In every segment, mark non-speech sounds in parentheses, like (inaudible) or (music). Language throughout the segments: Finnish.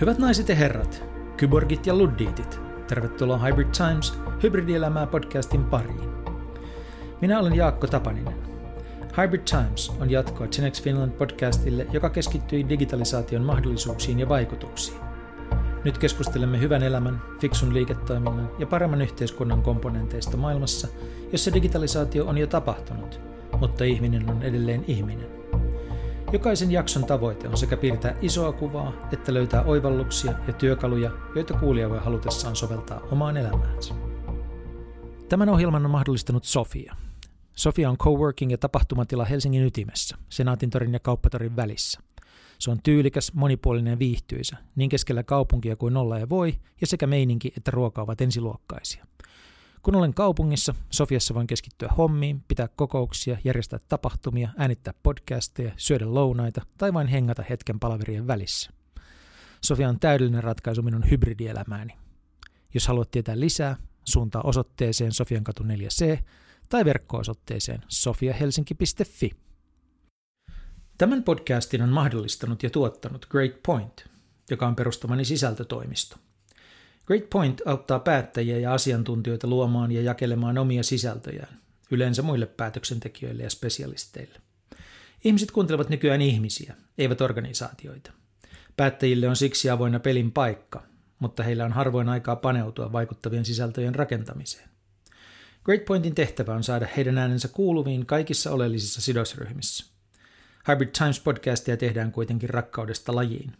Hyvät naiset ja herrat, kyborgit ja luddiitit, tervetuloa Hybrid Times hybridielämää podcastin pariin. Minä olen Jaakko Tapaninen. Hybrid Times on jatkoa Genex Finland podcastille, joka keskittyy digitalisaation mahdollisuuksiin ja vaikutuksiin. Nyt keskustelemme hyvän elämän, fiksun liiketoiminnan ja paremman yhteiskunnan komponenteista maailmassa, jossa digitalisaatio on jo tapahtunut, mutta ihminen on edelleen ihminen. Jokaisen jakson tavoite on sekä piirtää isoa kuvaa, että löytää oivalluksia ja työkaluja, joita kuulija voi halutessaan soveltaa omaan elämäänsä. Tämän ohjelman on mahdollistanut Sofia. Sofia on coworking ja tapahtumatila Helsingin ytimessä, Senaatintorin ja Kauppatorin välissä. Se on tyylikäs, monipuolinen ja viihtyisä, niin keskellä kaupunkia kuin olla ja voi, ja sekä meininki että ruoka ovat ensiluokkaisia. Kun olen kaupungissa, Sofiassa voin keskittyä hommiin, pitää kokouksia, järjestää tapahtumia, äänittää podcasteja, syödä lounaita tai vain hengata hetken palaverien välissä. Sofia on täydellinen ratkaisu minun hybridielämääni. Jos haluat tietää lisää, suuntaa osoitteeseen Sofiankatu 4C tai verkko-osoitteeseen sofiahelsinki.fi. Tämän podcastin on mahdollistanut ja tuottanut Great Point, joka on perustamani sisältötoimisto. Great Point auttaa päättäjiä ja asiantuntijoita luomaan ja jakelemaan omia sisältöjään, yleensä muille päätöksentekijöille ja spesialisteille. Ihmiset kuuntelevat nykyään ihmisiä, eivät organisaatioita. Päättäjille on siksi avoinna pelin paikka, mutta heillä on harvoin aikaa paneutua vaikuttavien sisältöjen rakentamiseen. Great Pointin tehtävä on saada heidän äänensä kuuluviin kaikissa oleellisissa sidosryhmissä. Hybrid Times podcastia tehdään kuitenkin rakkaudesta lajiin.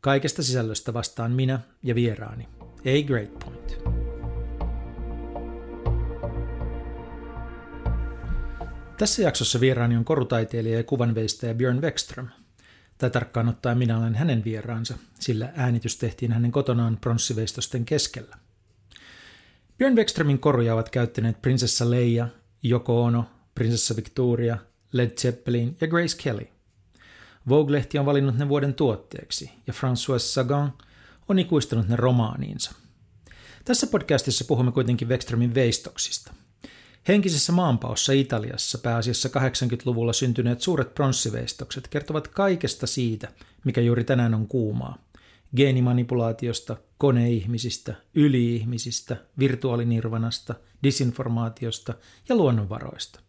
Kaikesta sisällöstä vastaan minä ja vieraani – A Great Point. Tässä jaksossa vieraani on korutaiteilija ja kuvanveistäjä Björn Wexström. Tai tarkkaan ottaen minä olen hänen vieraansa, sillä äänitys tehtiin hänen kotonaan pronssiveistosten keskellä. Björn Wexströmin koruja ovat käyttäneet prinsessa Leia, Yoko Ono, prinsessa Victoria, Led Zeppelin ja Grace Kelly. Vogue-lehti on valinnut ne vuoden tuotteeksi, ja François Sagan – on ikuistanut ne romaaniinsa. Tässä podcastissa puhumme kuitenkin Wexströmin veistoksista. Henkisessä maanpaossa Italiassa pääasiassa 80-luvulla syntyneet suuret pronssiveistokset kertovat kaikesta siitä, mikä juuri tänään on kuumaa. Geenimanipulaatiosta, koneihmisistä, yliihmisistä, virtuaalinirvanasta, disinformaatiosta ja luonnonvaroista.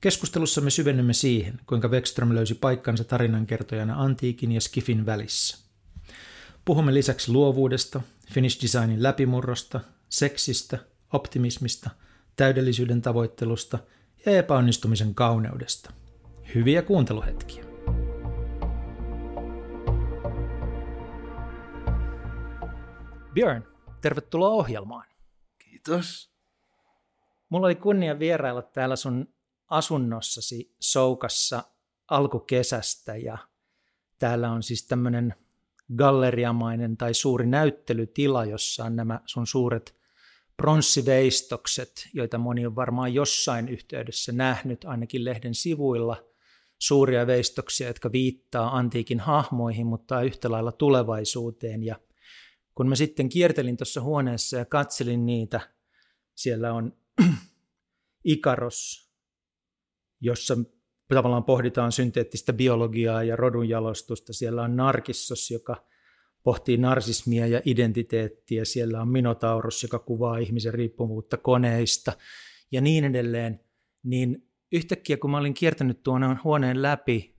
Keskustelussa me syvennymme siihen, kuinka Wexström löysi paikkansa tarinankertojana antiikin ja skifin välissä. Puhumme lisäksi luovuudesta, finish designin läpimurrosta, seksistä, optimismista, täydellisyyden tavoittelusta ja epäonnistumisen kauneudesta. Hyviä kuunteluhetkiä. Björn, tervetuloa ohjelmaan. Kiitos. Mulla oli kunnia vierailla täällä sun asunnossasi Soukassa alkukesästä ja täällä on siis tämmöinen galleriamainen tai suuri näyttelytila, jossa on nämä sun suuret pronssiveistokset, joita moni on varmaan jossain yhteydessä nähnyt, ainakin lehden sivuilla, suuria veistoksia, jotka viittaa antiikin hahmoihin, mutta yhtä lailla tulevaisuuteen. Ja kun mä sitten kiertelin tuossa huoneessa ja katselin niitä, siellä on (clears throat) Ikaros, jossa tavallaan pohditaan synteettistä biologiaa ja rodunjalostusta. Siellä on Narkissos, joka pohtii narsismia ja identiteettiä. Siellä on Minotaurus, joka kuvaa ihmisen riippuvuutta koneista ja niin edelleen. Niin yhtäkkiä, kun mä olin kiertänyt tuon huoneen läpi,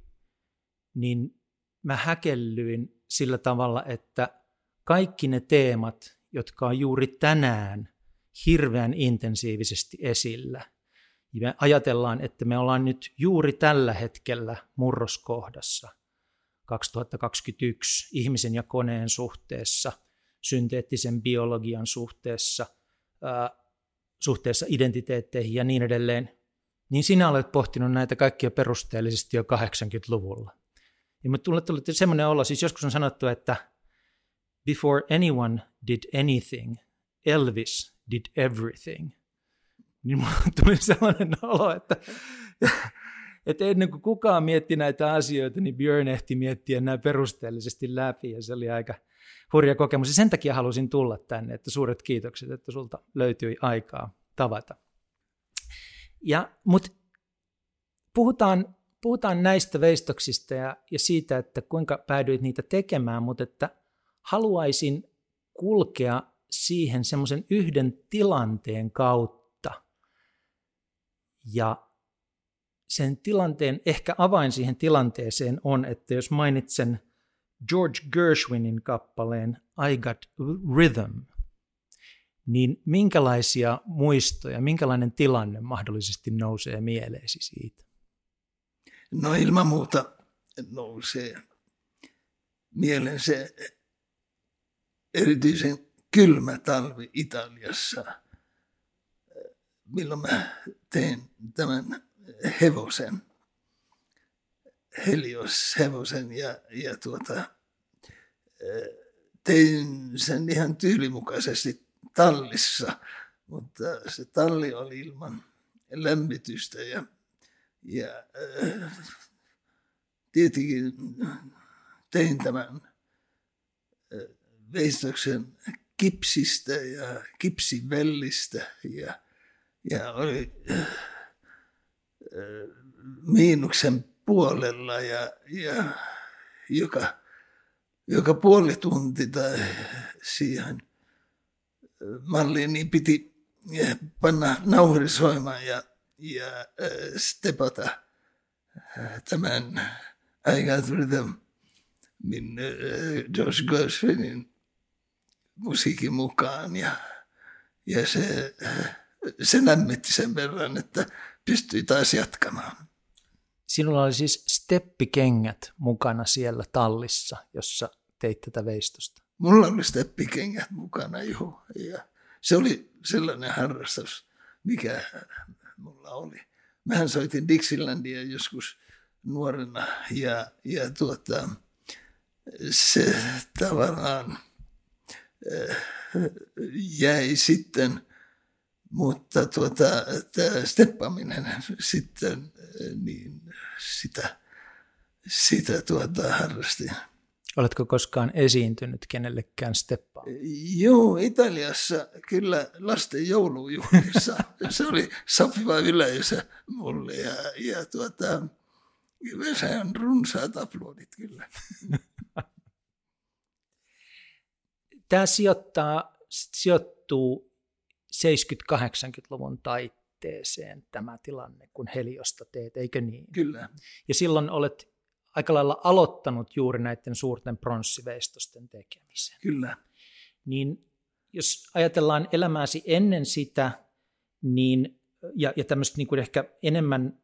niin mä häkellyin sillä tavalla, että kaikki ne teemat, jotka on juuri tänään hirveän intensiivisesti esillä – niin me ajatellaan, että me ollaan nyt juuri tällä hetkellä murroskohdassa. 2021 ihmisen ja koneen suhteessa, synteettisen biologian suhteessa, ää, suhteessa identiteetteihin ja niin edelleen, niin sinä olet pohtinut näitä kaikkia perusteellisesti jo 80-luvulla. Ja mutta tulee tuli semmoinen olo, siis joskus on sanottu, että before anyone did anything, Elvis did everything – niin mulla (laughs) tuli sellainen olo, että, että ennen kuin kukaan mietti näitä asioita, niin Björn ehti miettiä nämä perusteellisesti läpi ja se oli aika hurja kokemus. Ja sen takia halusin tulla tänne, että suuret kiitokset, että sulta löytyi aikaa tavata. Ja, mutta puhutaan, puhutaan näistä veistoksista ja, ja siitä, että kuinka päädyit niitä tekemään, mutta että haluaisin kulkea siihen semmoisen yhden tilanteen kautta. Ja sen tilanteen, ehkä avain siihen tilanteeseen on, että jos mainitsen George Gershwinin kappaleen I Got Rhythm, niin minkälaisia muistoja, minkälainen tilanne mahdollisesti nousee mieleesi siitä? No ilman muuta nousee mieleen se erityisen kylmä talvi Italiassa, milloin mä tein tämän hevosen, Helios hevosen ja, ja tuota, tein sen ihan tyylimukaisesti tallissa, mutta se talli oli ilman lämmitystä ja, ja tietenkin tein tämän veistoksen kipsistä ja kipsivellistä ja, ja oli äh, miinuksen puolella ja, ja joka, joka puoli tunti tai siihen malliin niin piti panna nauhurisoimaan ja, ja stepata tämän I Got Rhythm min Josh Gershwinin musiikin mukaan ja, ja se, se lämmitti sen verran, että pystyi taas jatkamaan. Sinulla oli siis steppikengät mukana siellä tallissa, jossa teit tätä veistosta. Mulla oli steppikengät mukana, joo. Ja se oli sellainen harrastus, mikä mulla oli. Mähän soitin Dixielandia joskus nuorena ja, ja tuota, se tavallaan äh, jäi sitten, mutta tuota, tämä steppaminen sitten, äh, niin sitä, sitä tuota harrastin. Oletko koskaan esiintynyt kenellekään steppaa? Joo, Italiassa kyllä lasten joulujuhlissa. (laughs) se oli sopiva yleisö mulle ja, ja tuota, se on runsaat aplodit kyllä. (laughs) Tämä sijoittaa, sijoittuu 70-80-luvun taitteeseen tämä tilanne, kun Heliosta teet, eikö niin? Kyllä. Ja silloin olet aika lailla aloittanut juuri näiden suurten pronssiveistosten tekemisen. Kyllä. Niin jos ajatellaan elämääsi ennen sitä, niin, ja, ja tämmöistä niin kuin ehkä enemmän,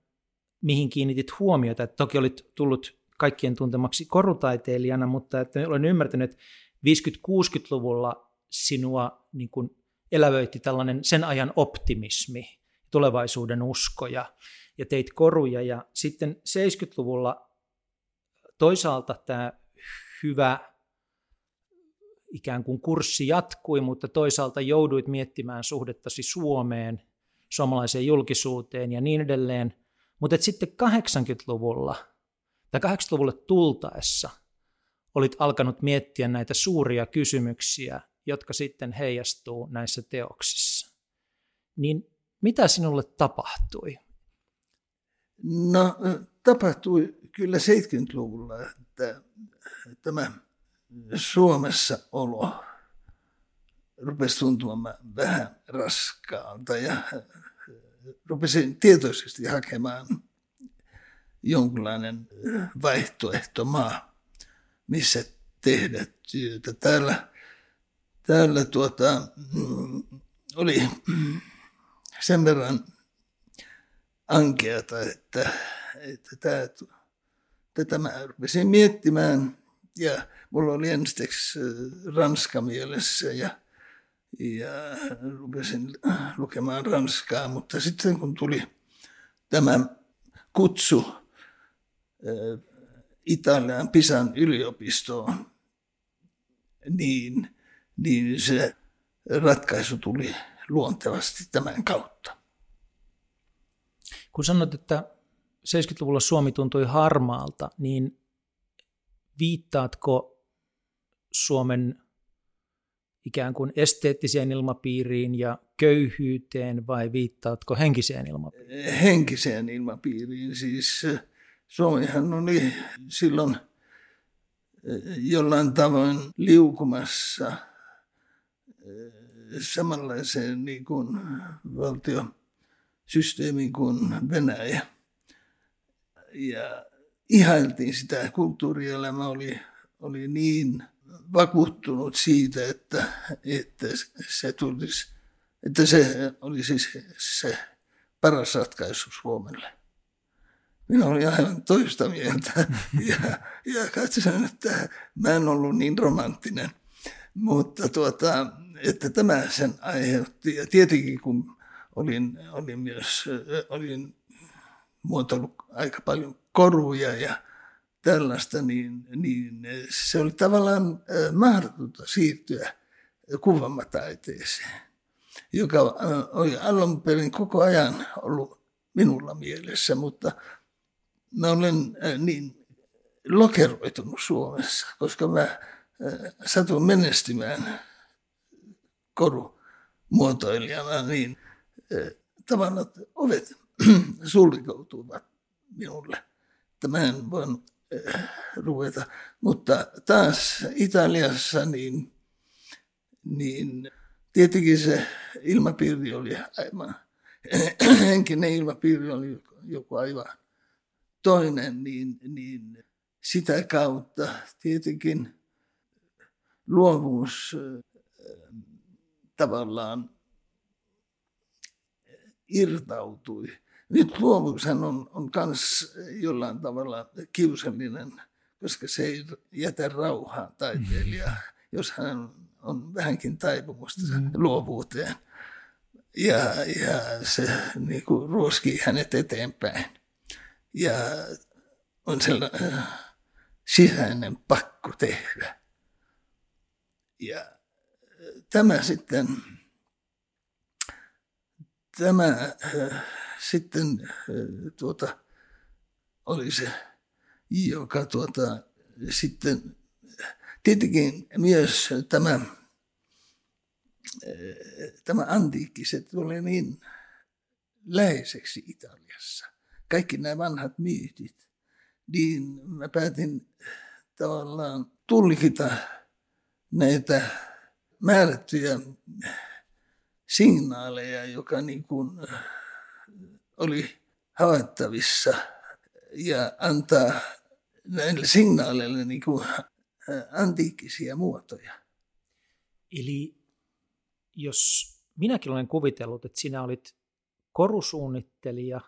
mihin kiinnitit huomiota, että toki olit tullut kaikkien tuntemaksi korutaiteilijana, mutta että olen ymmärtänyt, että 50-60-luvulla sinua niin kuin elävöitti tällainen sen ajan optimismi, tulevaisuuden usko ja, ja teit koruja. Ja sitten 70-luvulla toisaalta tämä hyvä ikään kuin kurssi jatkui, mutta toisaalta jouduit miettimään suhdettasi Suomeen, suomalaiseen julkisuuteen ja niin edelleen. Mutta sitten 80-luvulla tai 80-luvulle tultaessa olit alkanut miettiä näitä suuria kysymyksiä, jotka sitten heijastuu näissä teoksissa. Niin mitä sinulle tapahtui? No tapahtui kyllä 70-luvulla, että tämä Suomessa olo rupesi tuntumaan vähän raskaalta ja rupesin tietoisesti hakemaan jonkinlainen vaihtoehto maa, missä tehdä työtä. Täällä, täällä tuota, oli sen verran ankeata, että, että tämä, tätä mä rupesin miettimään ja mulla oli ensiksi ranska mielessä ja, ja rupesin lukemaan ranskaa, mutta sitten kun tuli tämä kutsu Italian Pisan yliopistoon, niin, niin se ratkaisu tuli luontevasti tämän kautta. Kun sanot, että 70-luvulla Suomi tuntui harmaalta, niin viittaatko Suomen ikään kuin esteettiseen ilmapiiriin ja köyhyyteen vai viittaatko henkiseen ilmapiiriin? Henkiseen ilmapiiriin. Siis Suomihan oli silloin jollain tavoin liukumassa samanlaiseen niin kuin valtiosysteemiin kuin Venäjä. Ja ihailtiin sitä, kulttuurielämä oli, oli niin vakuuttunut siitä, että, että se tulisi, että se oli siis se paras ratkaisu Suomelle. Minä olin aivan toista mieltä ja, ja katsoin, että mä en ollut niin romanttinen. Mutta tuota, että tämä sen aiheutti. Ja tietenkin kun olin, olin myös olin muotoillut aika paljon koruja ja tällaista, niin, niin se oli tavallaan mahdotonta siirtyä kuvamataiteeseen, joka oli alun perin koko ajan ollut minulla mielessä, mutta mä olen niin lokeroitunut Suomessa, koska mä satun menestymään korumuotoilijana, niin tavallaan ovet (clears throat) sulkeutuvat minulle. Että mä en voinut ruveta. Mutta taas Italiassa niin, niin tietenkin se ilmapiiri oli aivan, (clears throat) henkinen ilmapiiri oli joku aivan toinen, niin, niin sitä kautta tietenkin luovuus tavallaan irtautui. Nyt luovuushan on, on kans jollain tavalla kiusallinen, koska se ei jätä rauhaa taiteilijaa, jos hän on vähänkin taipumusta mm. luovuuteen. Ja, ja se niin kuin, ruoskii hänet eteenpäin. Ja on sellainen sisäinen pakko tehdä. Ja tämä sitten, tämä äh, sitten äh, tuota, oli se, joka tuota, sitten, tietenkin myös tämä, äh, tämä antiikki, se tuli niin läheiseksi Italiassa. Kaikki nämä vanhat myytit, niin mä päätin tavallaan tulkita näitä määrättyjä signaaleja, joka niin kuin oli havaittavissa ja antaa näille signaaleille niin kuin antiikkisia muotoja. Eli jos minäkin olen kuvitellut, että sinä olit korusuunnittelija,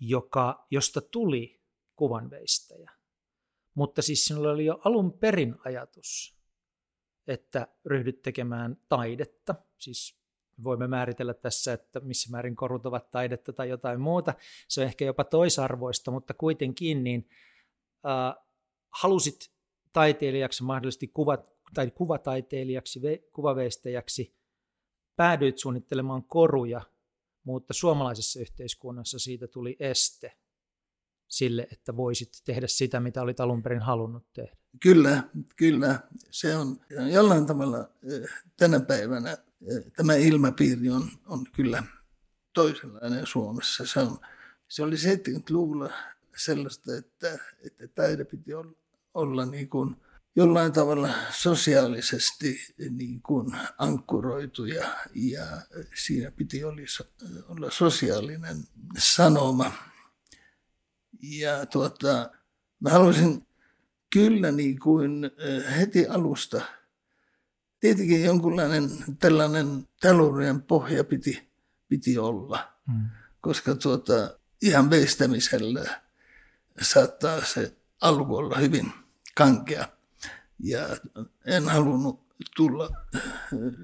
joka, josta tuli kuvanveistäjä, mutta siis sinulla oli jo alun perin ajatus, että ryhdyt tekemään taidetta. Siis voimme määritellä tässä, että missä määrin korut ovat taidetta tai jotain muuta. Se on ehkä jopa toisarvoista, mutta kuitenkin niin äh, halusit taiteilijaksi, mahdollisesti kuvat, tai kuvataiteilijaksi, kuvaveistäjäksi, päädyit suunnittelemaan koruja, mutta suomalaisessa yhteiskunnassa siitä tuli este sille, että voisit tehdä sitä, mitä olit alun perin halunnut tehdä. Kyllä, kyllä. Se on jollain tavalla tänä päivänä tämä ilmapiiri on, on kyllä toisenlainen Suomessa. Se, on, se oli 70-luvulla sellaista, että, että taide piti olla, olla niin kuin jollain tavalla sosiaalisesti niin kuin ankkuroitu ja, ja siinä piti olla, olla sosiaalinen sanoma. Ja tuota, mä haluaisin kyllä niin kuin heti alusta, tietenkin jonkunlainen tällainen taloudellinen pohja piti, piti olla, mm. koska tuota, ihan veistämisellä saattaa se alku olla hyvin kankea. Ja en halunnut tulla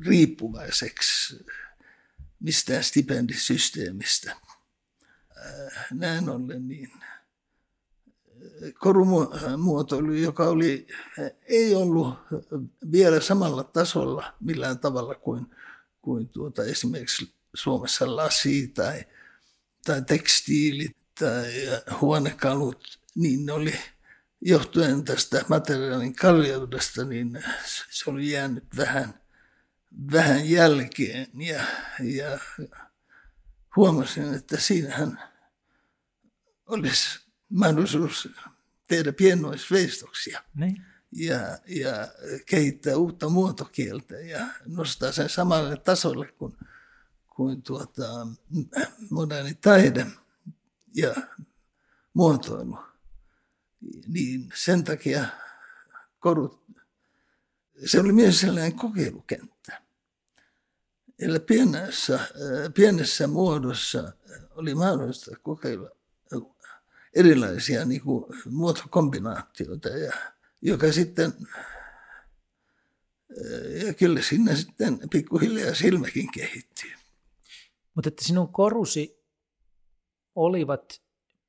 riippuvaiseksi mistään stipendisysteemistä. Näin ollen niin korumuotoilu, joka oli, ei ollut vielä samalla tasolla millään tavalla kuin, kuin tuota esimerkiksi Suomessa lasi tai, tai tekstiilit tai huonekalut, niin ne oli johtuen tästä materiaalin kaljeudesta, niin se oli jäänyt vähän, vähän jälkeen. Ja, ja huomasin, että siinähän olisi mahdollisuus tehdä pienoisveistoksia. Niin. Ja, ja kehittää uutta muotokieltä ja nostaa sen samalle tasolle kuin, kuin tuota, moderni taide ja muotoilu. Niin sen takia korut, se oli myös sellainen kokeilukenttä. Eli pienessä, pienessä muodossa oli mahdollista kokeilla erilaisia niin kuin, muotokombinaatioita, ja, joka sitten, ja kyllä sinne sitten pikkuhiljaa silmäkin kehittyy. Mutta että sinun korusi olivat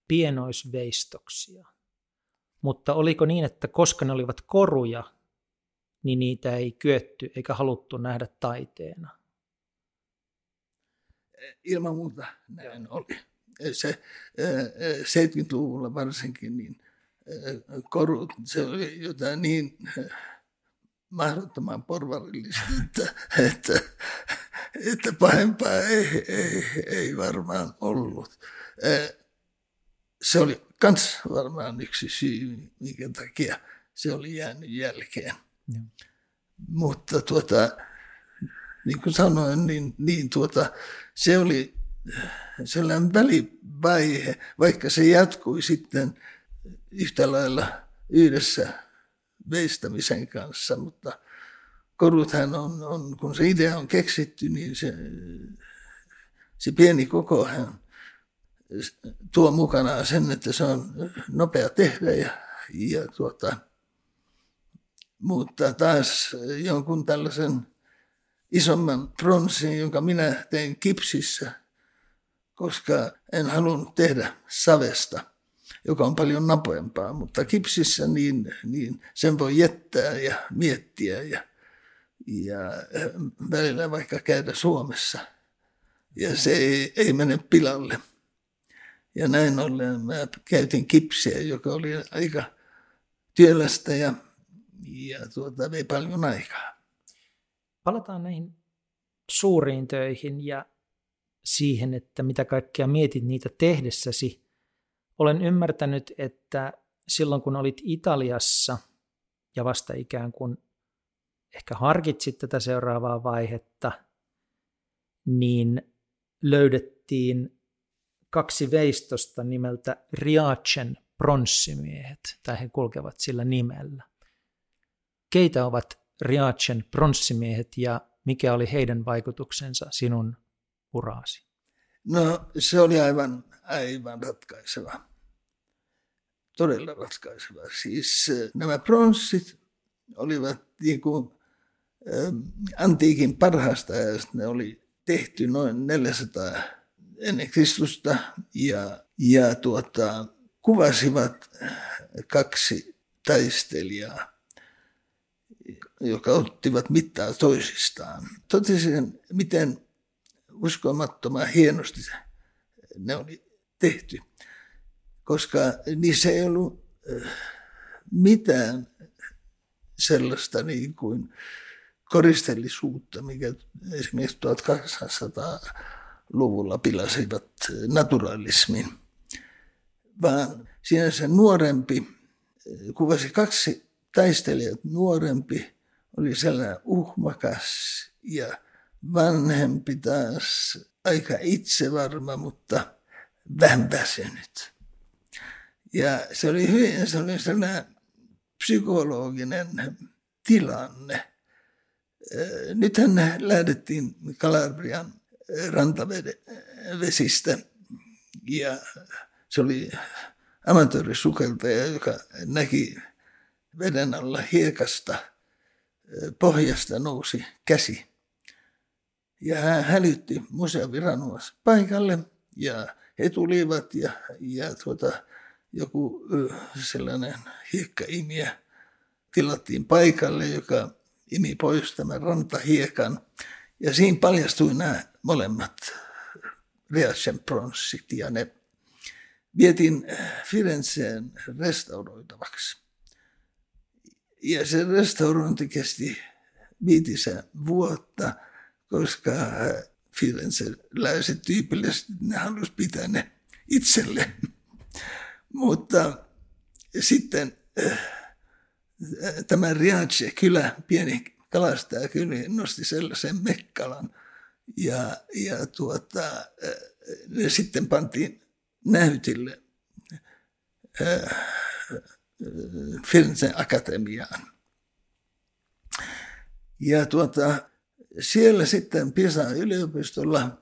pienoisveistoksia, mutta oliko niin, että koska ne olivat koruja, niin niitä ei kyetty eikä haluttu nähdä taiteena? Ilman muuta näin oli se 70-luvulla varsinkin, niin korut, se oli jotain niin mahdottoman porvarillista, että, että, että pahempaa ei, ei, ei varmaan ollut. Se oli kans varmaan yksi syy, minkä takia se oli jäänyt jälkeen. Ja. Mutta tuota, niin kuin sanoin, niin, niin tuota, se oli sellainen välivaihe, vaikka se jatkui sitten yhtä lailla yhdessä veistämisen kanssa, mutta koruthan on, on, kun se idea on keksitty, niin se, se pieni koko hän tuo mukanaan sen, että se on nopea tehdä ja, ja tuota, mutta taas jonkun tällaisen isomman pronssin, jonka minä tein kipsissä – koska en halunnut tehdä savesta, joka on paljon napoempaa, mutta kipsissä niin, niin sen voi jättää ja miettiä ja, ja välillä vaikka käydä Suomessa. Ja se ei, ei mene pilalle. Ja näin ollen mä käytin kipsiä, joka oli aika työlästä ja, ja tuota, vei paljon aikaa. Palataan näihin suuriin töihin ja siihen, että mitä kaikkea mietit niitä tehdessäsi. Olen ymmärtänyt, että silloin kun olit Italiassa ja vasta ikään kuin ehkä harkitsit tätä seuraavaa vaihetta, niin löydettiin kaksi veistosta nimeltä Riacen pronssimiehet, tai he kulkevat sillä nimellä. Keitä ovat Riacen pronssimiehet ja mikä oli heidän vaikutuksensa sinun uraasi? No se oli aivan, aivan ratkaiseva. Todella ratkaiseva. Siis äh, nämä pronssit olivat niin kuin, antiikin parhaasta ajasta. Ne oli tehty noin 400 ennen Kristusta ja, ja tuota, kuvasivat kaksi taistelijaa, jotka ottivat mittaa toisistaan. Totesin, miten uskomattoman hienosti ne oli tehty, koska niissä ei ollut äh, mitään sellaista niin kuin koristellisuutta, mikä esimerkiksi 1800-luvulla pilasivat naturalismin, vaan siinä se nuorempi, äh, kuvasi kaksi taistelijat, nuorempi oli sellainen uhmakas ja vanhempi taas aika itsevarma, mutta vähän väsynyt. Ja se oli hyvin se oli sellainen psykologinen tilanne. Nythän lähdettiin Kalabrian rantavesistä ja se oli amatöörisukeltaja, joka näki veden alla hiekasta pohjasta nousi käsi ja hän hälytti museoviranomaiset paikalle ja he tulivat ja, ja tuota, joku sellainen hiekkaimiä tilattiin paikalle, joka imi pois tämän rantahiekan. Ja siinä paljastui nämä molemmat Reacen pronssit ja ne vietin Firenzeen restauroitavaksi. Ja se restaurointi kesti viitisen vuotta – koska Firenzeläiset tyypillisesti ne halusivat pitää ne itselle. (laughs) Mutta sitten äh, tämä Riace kylä, pieni kalastajakylä, nosti sellaisen mekkalan. Ja, ja tuota, äh, ne sitten pantiin näytille äh, Firenzen akatemiaan. Ja tuota, siellä sitten Pisa yliopistolla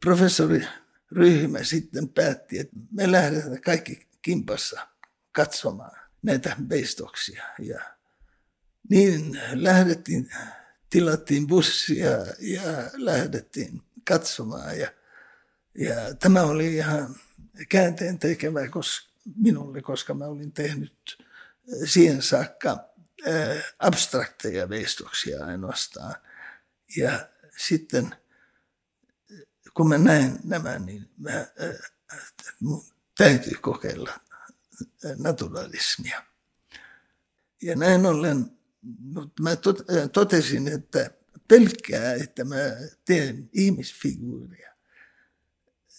professoriryhmä sitten päätti, että me lähdetään kaikki kimpassa katsomaan näitä veistoksia. Ja niin lähdettiin, tilattiin bussia ja lähdettiin katsomaan. Ja, ja tämä oli ihan käänteen tekevä minulle, koska mä olin tehnyt siihen saakka abstrakteja veistoksia ainoastaan. Ja sitten kun mä näin nämä, niin mä, mun täytyy kokeilla naturalismia. Ja näin ollen mutta mä totesin, että pelkkää, että mä teen ihmisfiguuria,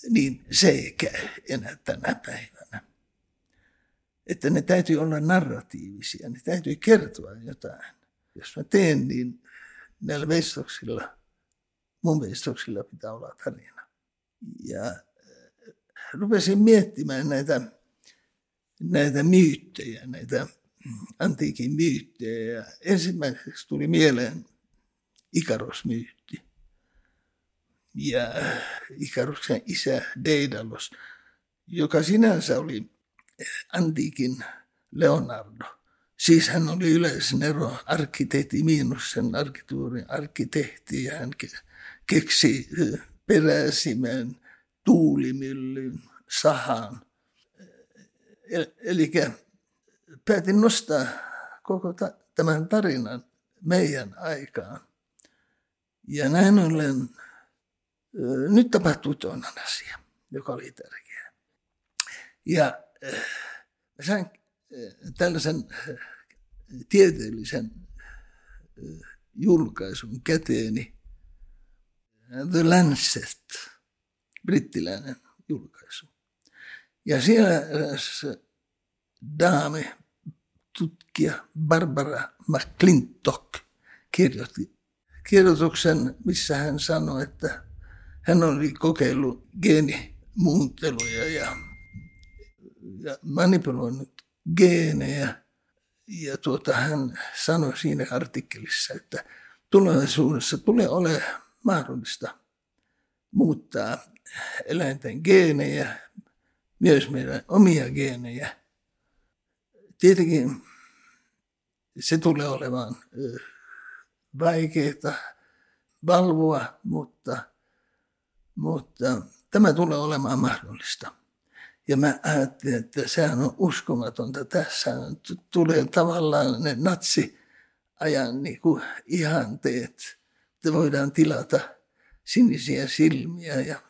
niin se ei käy enää tänä päivänä. Että ne täytyy olla narratiivisia, ne täytyy kertoa jotain. Jos mä teen, niin näillä veistoksilla, mun veistoksilla pitää olla tarina. Ja äh, rupesin miettimään näitä, näitä myyttejä, näitä antiikin myyttejä. Ja ensimmäiseksi tuli mieleen Ikarosmyytti. Ja Ikaroksen isä Deidalos, joka sinänsä oli antiikin Leonardo. Siis hän oli yleisen ero arkkitehti miinus sen arkkituurin arkkitehti ja hän keksi peräsimen, tuulimyllyn, sahan. Eli päätin nostaa koko ta- tämän tarinan meidän aikaan. Ja näin ollen nyt tapahtui toinen asia, joka oli tärkeä. Ja sain tällaisen tieteellisen julkaisun käteeni. The Lancet, brittiläinen julkaisu. Ja siellä daami tutkija Barbara McClintock kirjoitti kirjoituksen, missä hän sanoi, että hän oli kokeillut geenimuunteluja ja, ja manipuloinut geenejä. Ja tuota, hän sanoi siinä artikkelissa, että tulevaisuudessa tulee olemaan mahdollista muuttaa eläinten geenejä, myös meidän omia geenejä. Tietenkin se tulee olemaan vaikeaa valvoa, mutta, mutta tämä tulee olemaan mahdollista. Ja mä ajattelin, että sehän on uskomatonta. Tässä tulee tavallaan ne natsiajan niin kuin ihanteet, että voidaan tilata sinisiä silmiä ja,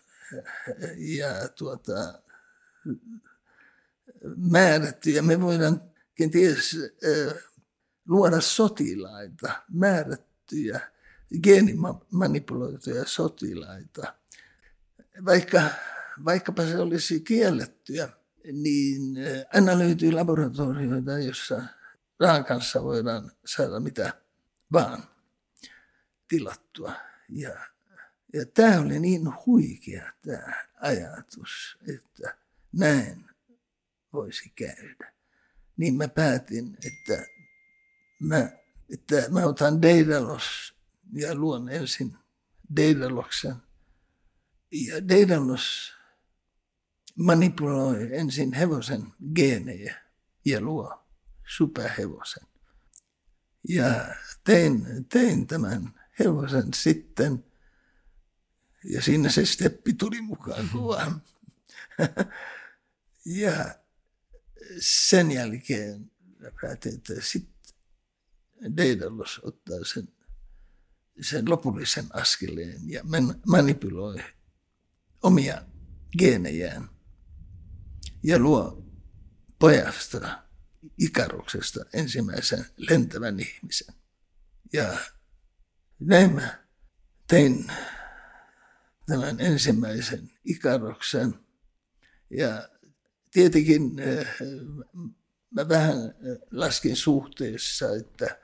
ja tuota, määrättyjä. Me voidaan kenties luoda sotilaita, määrättyjä, geenimanipuloituja sotilaita. Vaikka, vaikkapa se olisi kiellettyä, niin aina löytyy laboratorioita, jossa rahan kanssa voidaan saada mitä vaan tilattua. Ja, ja tämä oli niin huikea tämä ajatus, että näin voisi käydä. Niin mä päätin, että mä, että mä otan Deidalos ja luon ensin Deidaloksen. Ja Deidalos manipuloi ensin hevosen geenejä ja luo superhevosen. Ja tein, tein tämän hevosen sitten, ja siinä se steppi tuli mukaan kuvaan. (laughs) ja sen jälkeen päätin, että sitten Daedalus ottaa sen, sen lopullisen askeleen ja manipuloi omia geenejään ja luo pojasta, ikaruksesta ensimmäisen lentävän ihmisen. Ja näin mä tein tämän ensimmäisen ikaroksen. Ja tietenkin mä vähän laskin suhteessa, että,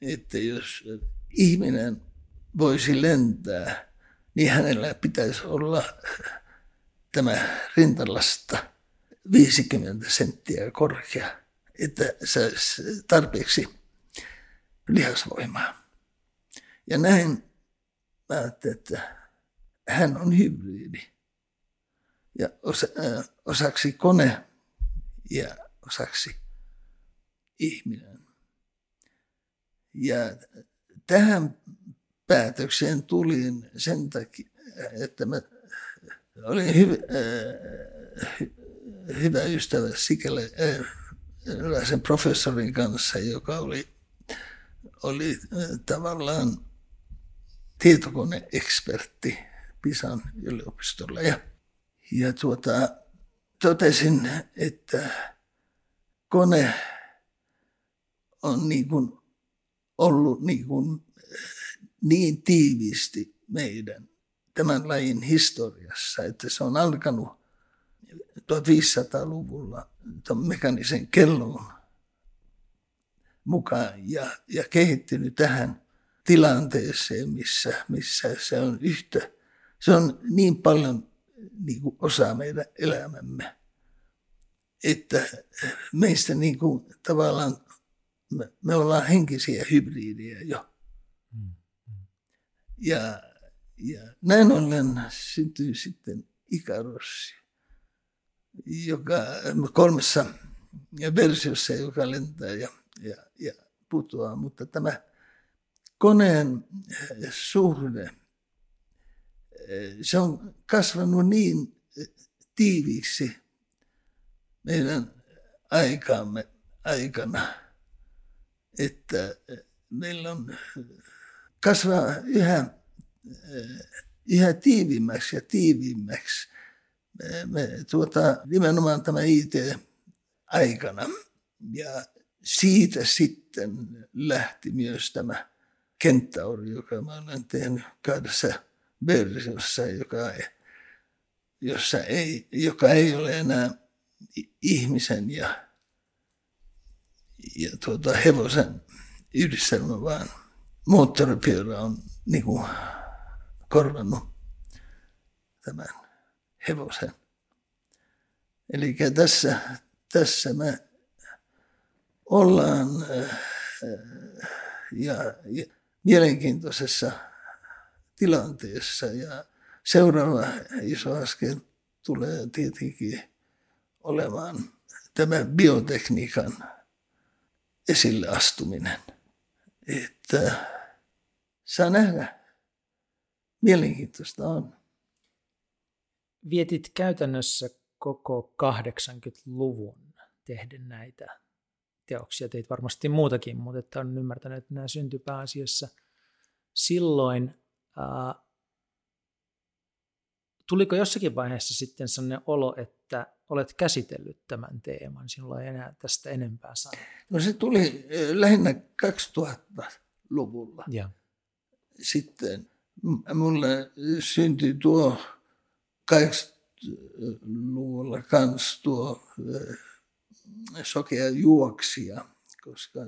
että jos ihminen voisi lentää, niin hänellä pitäisi olla tämä rintalasta 50 senttiä korkea, että saisi tarpeeksi lihasvoimaa. Ja näin mä ajattelin, että hän on hybridi. Ja osa, osaksi kone ja osaksi ihminen. Ja tähän päätökseen tulin sen takia, että mä olin hyvä, äh, hyvä ystävä sikäli äh, professorin kanssa, joka oli, oli äh, tavallaan tietokoneekspertti Pisan yliopistolla. Ja, ja tuota, totesin, että kone on niin kuin ollut niin, kuin niin tiiviisti meidän tämän lajin historiassa, että se on alkanut 1500-luvulla mekanisen kellon mukaan ja, ja kehittynyt tähän tilanteeseen, missä, missä se on yhtä, se on niin paljon niin kuin osa meidän elämämme, että meistä niin kuin, tavallaan me, me ollaan henkisiä hybridejä jo. Ja, ja näin ollen syntyi sitten Ikarossi, joka kolmessa versiossa, joka lentää ja, ja, ja putoaa, mutta tämä koneen suhde, se on kasvanut niin tiiviiksi meidän aikaamme aikana, että meillä on kasvaa yhä, yhä tiivimmäksi ja tiivimmäksi. Me, tuota, nimenomaan tämä IT-aikana. Ja siitä sitten lähti myös tämä kenttauri, joka mä olen tehnyt kahdessa versiossa, joka ei, jossa ei, joka ei ole enää ihmisen ja, ja tuota, hevosen yhdistelmä, vaan moottoripyörä on niin kuin, korvannut tämän hevosen. Eli tässä, tässä me ollaan äh, ja, ja mielenkiintoisessa tilanteessa ja seuraava iso askel tulee tietenkin olemaan tämä biotekniikan esille astuminen. Että saa nähdä. Mielenkiintoista on. Vietit käytännössä koko 80-luvun tehden näitä teoksia. Teit varmasti muutakin, mutta että on ymmärtänyt, että nämä syntyi pääasiassa silloin. Ää, tuliko jossakin vaiheessa sitten sellainen olo, että olet käsitellyt tämän teeman, sinulla ei enää tästä enempää sanoa? No se tuli lähinnä 2000-luvulla. Ja. Sitten mulle syntyi tuo 80-luvulla kans tuo sokea juoksija, koska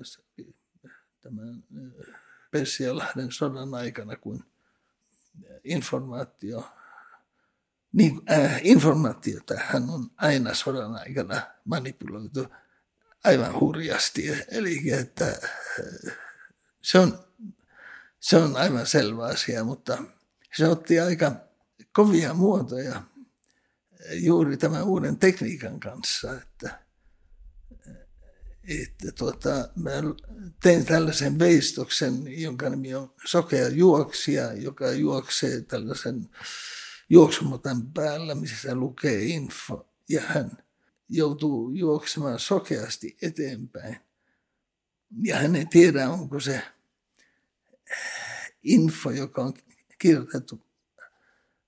tämän Persialahden sodan aikana, kun informaatio, niin, äh, informaatiota hän on aina sodan aikana manipuloitu aivan hurjasti. Eli että se on, se on aivan selvä asia, mutta se otti aika kovia muotoja juuri tämän uuden tekniikan kanssa, että että tuota, mä tein tällaisen veistoksen, jonka nimi on Sokea juoksija, joka juoksee tällaisen juoksumotan päällä, missä lukee info, ja hän joutuu juoksemaan sokeasti eteenpäin. Ja hän ei tiedä, onko se info, joka on kirjoitettu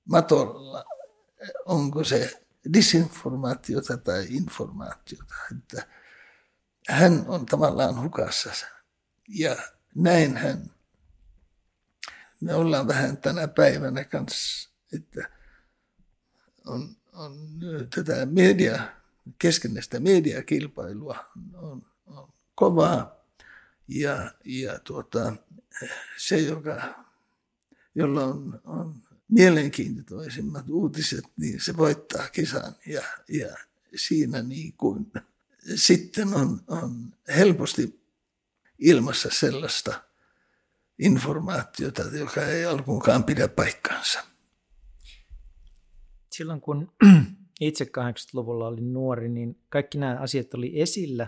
matolla, onko se disinformaatiota tai informaatiota. Että hän on tavallaan hukassa. Ja näin hän, me ollaan vähän tänä päivänä kanssa, että on, on tätä media, keskenäistä mediakilpailua on, on kovaa. Ja, ja tuota, se, joka, jolla on, on mielenkiintoisimmat uutiset, niin se voittaa kisan. Ja, ja siinä niin kuin, sitten on, on helposti ilmassa sellaista informaatiota, joka ei alkuunkaan pidä paikkaansa. Silloin kun itse 80-luvulla olin nuori, niin kaikki nämä asiat oli esillä,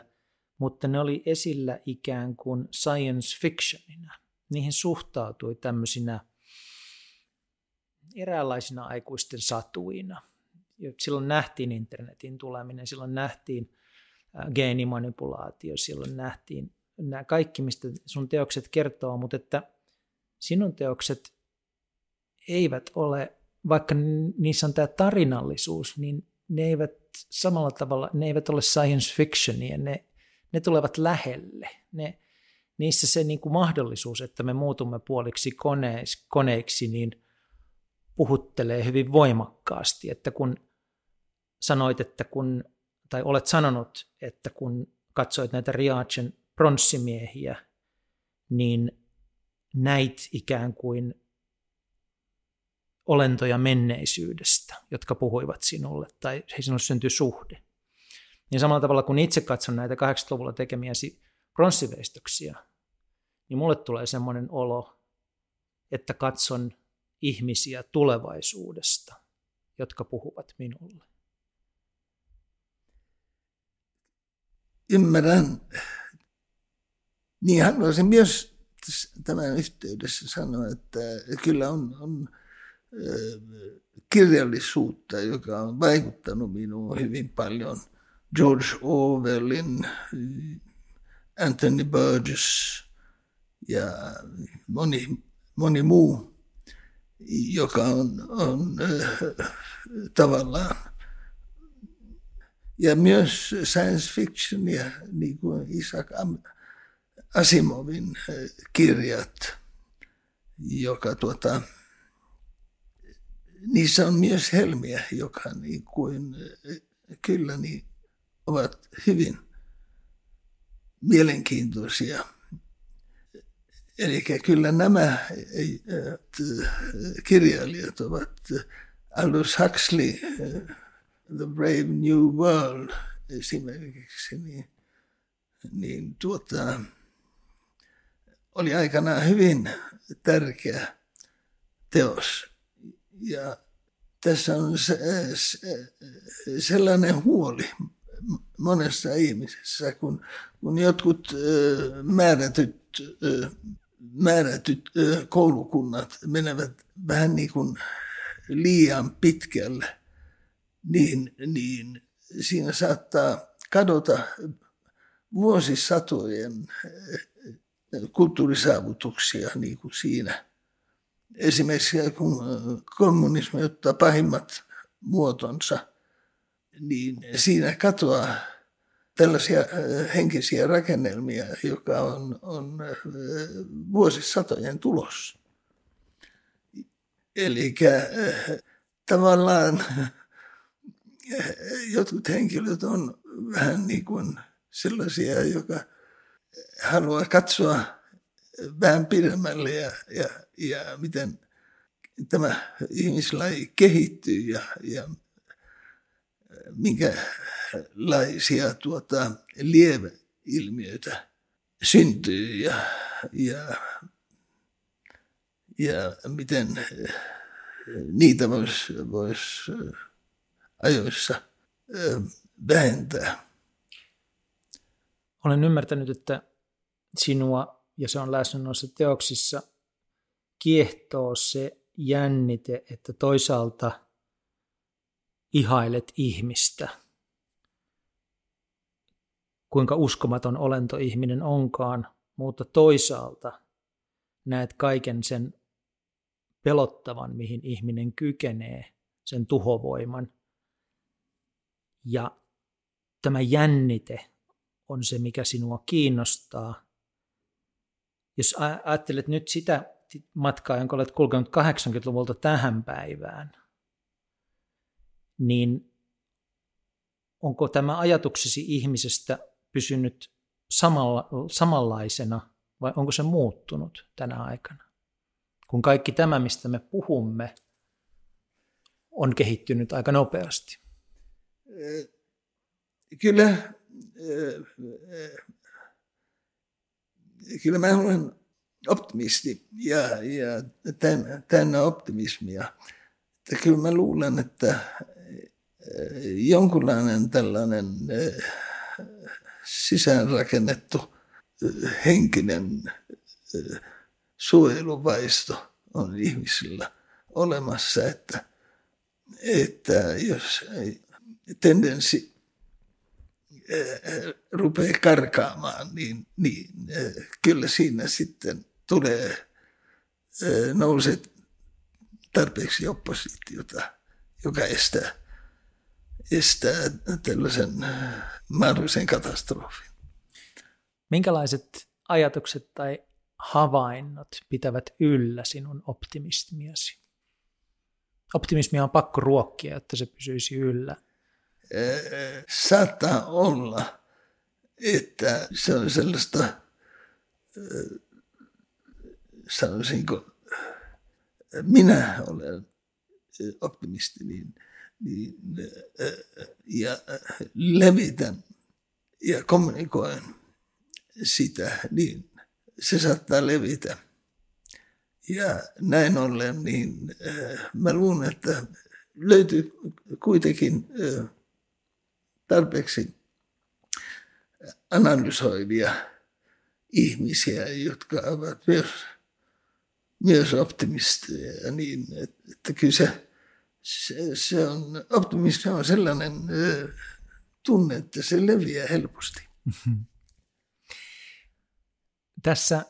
mutta ne oli esillä ikään kuin science fictionina. Niihin suhtautui tämmöisinä eräänlaisina aikuisten satuina. Silloin nähtiin internetin tuleminen, silloin nähtiin geenimanipulaatio, silloin nähtiin nämä kaikki, mistä sun teokset kertoo, mutta että sinun teokset eivät ole, vaikka niissä on tämä tarinallisuus, niin ne eivät samalla tavalla, ne eivät ole science fictionia, ne, ne tulevat lähelle. Ne, niissä se niin kuin mahdollisuus, että me muutumme puoliksi koneiksi, koneiksi, niin puhuttelee hyvin voimakkaasti, että kun sanoit, että kun, tai olet sanonut, että kun katsoit näitä Riachen pronssimiehiä, niin näit ikään kuin olentoja menneisyydestä, jotka puhuivat sinulle, tai he sinulle syntyi suhde. Niin samalla tavalla kun itse katson näitä 80-luvulla tekemiäsi pronssiveistöksiä, niin mulle tulee semmoinen olo, että katson ihmisiä tulevaisuudesta, jotka puhuvat minulle. Ymmärrän niin haluaisin myös tämän yhteydessä sanoa, että kyllä on, on kirjallisuutta, joka on vaikuttanut minuun hyvin paljon. George Orwellin, Anthony Burgess ja moni, moni muu, joka on, on äh, tavallaan ja myös science fictionia, niin kuin Isaac Asimovin eh, kirjat, joka tuota, niissä on myös helmiä, joka niin kuin, eh, kyllä niin ovat hyvin mielenkiintoisia. Eli kyllä nämä eh, kirjailijat ovat Aldous Huxley, The Brave New World esimerkiksi, niin, niin tuota, oli aikanaan hyvin tärkeä teos. Ja tässä on se, se, sellainen huoli monessa ihmisessä, kun, kun jotkut määrätyt, määrätyt koulukunnat menevät vähän niin kuin liian pitkälle, niin, niin siinä saattaa kadota vuosisatojen kulttuurisaavutuksia niin kuin siinä. Esimerkiksi kun kommunismi ottaa pahimmat muotonsa, niin siinä katoaa tällaisia henkisiä rakennelmia, joka on, on vuosisatojen tulos. Eli tavallaan jotkut henkilöt on vähän niin kuin sellaisia, joka haluaa katsoa vähän pidemmälle ja, ja, ja miten tämä ihmislaji kehittyy ja, ja minkälaisia tuota, lieveilmiöitä syntyy ja, ja, ja miten niitä voisi vois ajoissa vähentää. Olen ymmärtänyt, että sinua, ja se on läsnä noissa teoksissa, kiehtoo se jännite, että toisaalta ihailet ihmistä, kuinka uskomaton olento ihminen onkaan, mutta toisaalta näet kaiken sen pelottavan, mihin ihminen kykenee, sen tuhovoiman. Ja tämä jännite on se, mikä sinua kiinnostaa. Jos ajattelet nyt sitä matkaa, jonka olet kulkenut 80-luvulta tähän päivään, niin onko tämä ajatuksesi ihmisestä pysynyt samalla, samanlaisena vai onko se muuttunut tänä aikana? Kun kaikki tämä, mistä me puhumme, on kehittynyt aika nopeasti. Kyllä, kyllä mä olen optimisti ja, ja täynnä optimismia. Että kyllä mä luulen, että jonkunlainen tällainen sisäänrakennettu henkinen suojeluvaisto on ihmisillä olemassa, että, että jos tendenssi rupeaa karkaamaan, niin, niin kyllä siinä sitten tulee, nousee tarpeeksi oppositiota, joka estää, estää tällaisen mahdollisen katastrofin. Minkälaiset ajatukset tai havainnot pitävät yllä sinun optimismiasi? Optimismia on pakko ruokkia, että se pysyisi yllä. Saattaa olla, että se on sellaista, sanoisinko, minä olen optimisti, niin, niin, ja levitän ja kommunikoin sitä, niin se saattaa levitä. Ja näin ollen, niin mä luulen, että löytyy kuitenkin tarpeeksi analysoivia ihmisiä, jotka ovat myös, myös optimisteja. Niin, että kyllä se, se, se on, optimismi on sellainen äh, tunne, että se leviää helposti. (laughs) Tässä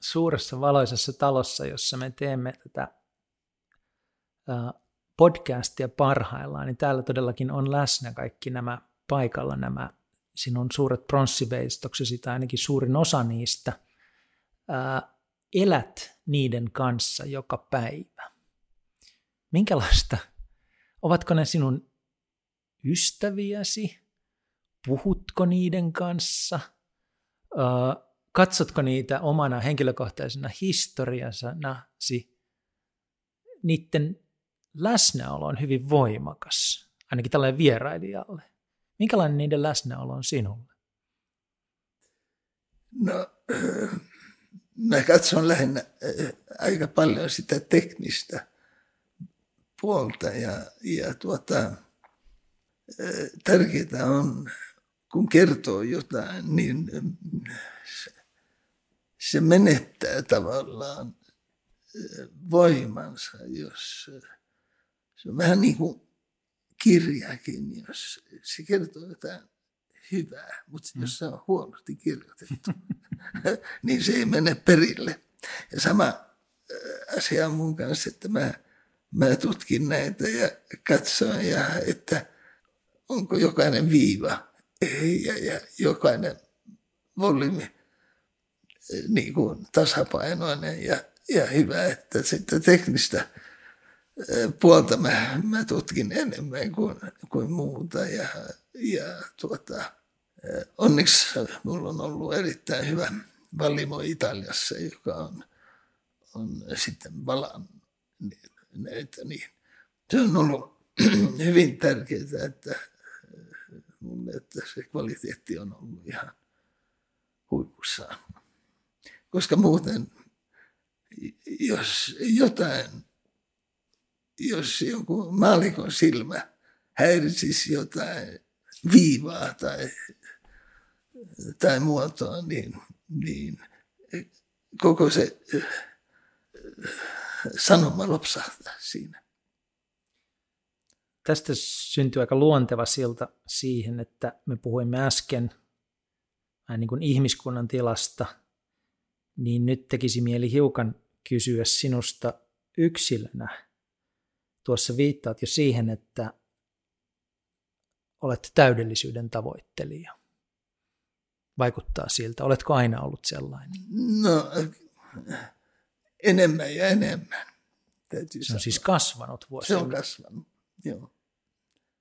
suuressa valoisessa talossa, jossa me teemme tätä podcastia parhaillaan, niin täällä todellakin on läsnä kaikki nämä paikalla nämä sinun suuret pronssiveistoksesi tai ainakin suurin osa niistä. elät niiden kanssa joka päivä. Minkälaista? Ovatko ne sinun ystäviäsi? Puhutko niiden kanssa? katsotko niitä omana henkilökohtaisena historiasanasi, niiden läsnäolo on hyvin voimakas, ainakin tällainen vierailijalle. Minkälainen niiden läsnäolo on sinulle? No, (clears throat) mä katson lähinnä äh, aika paljon sitä teknistä puolta ja, ja tuota, tärkeää on, kun kertoo jotain, niin se menettää tavallaan voimansa, jos se on vähän niin kuin kirjakin, jos se kertoo jotain hyvää, mutta jos se on huonosti kirjoitettu, (laughs) niin se ei mene perille. Ja sama asia on mun kanssa, että mä, mä tutkin näitä ja katson, ja että onko jokainen viiva. Ja, ja jokainen volyymi niin kuin tasapainoinen ja, ja hyvä, että sitten teknistä puolta mä, mä tutkin enemmän kuin, kuin muuta. Ja, ja tuota, onneksi mulla on ollut erittäin hyvä valimo Italiassa, joka on, on sitten valannut näitä, niin se on ollut (clears throat) hyvin tärkeää, että että se kvaliteetti on ollut ihan huipussaan koska muuten, jos jotain, jos joku maalikon silmä häiritsisi jotain viivaa tai, tai muotoa, niin, niin koko se sanoma lopsahtaa siinä. Tästä syntyy aika luonteva silta siihen, että me puhuimme äsken niin kuin ihmiskunnan tilasta – niin nyt tekisi mieli hiukan kysyä sinusta yksilönä. Tuossa viittaat jo siihen, että olet täydellisyyden tavoittelija. Vaikuttaa siltä. Oletko aina ollut sellainen? No, enemmän ja enemmän. Se on sanoa. siis kasvanut vuosina. Se on kasvanut, joo.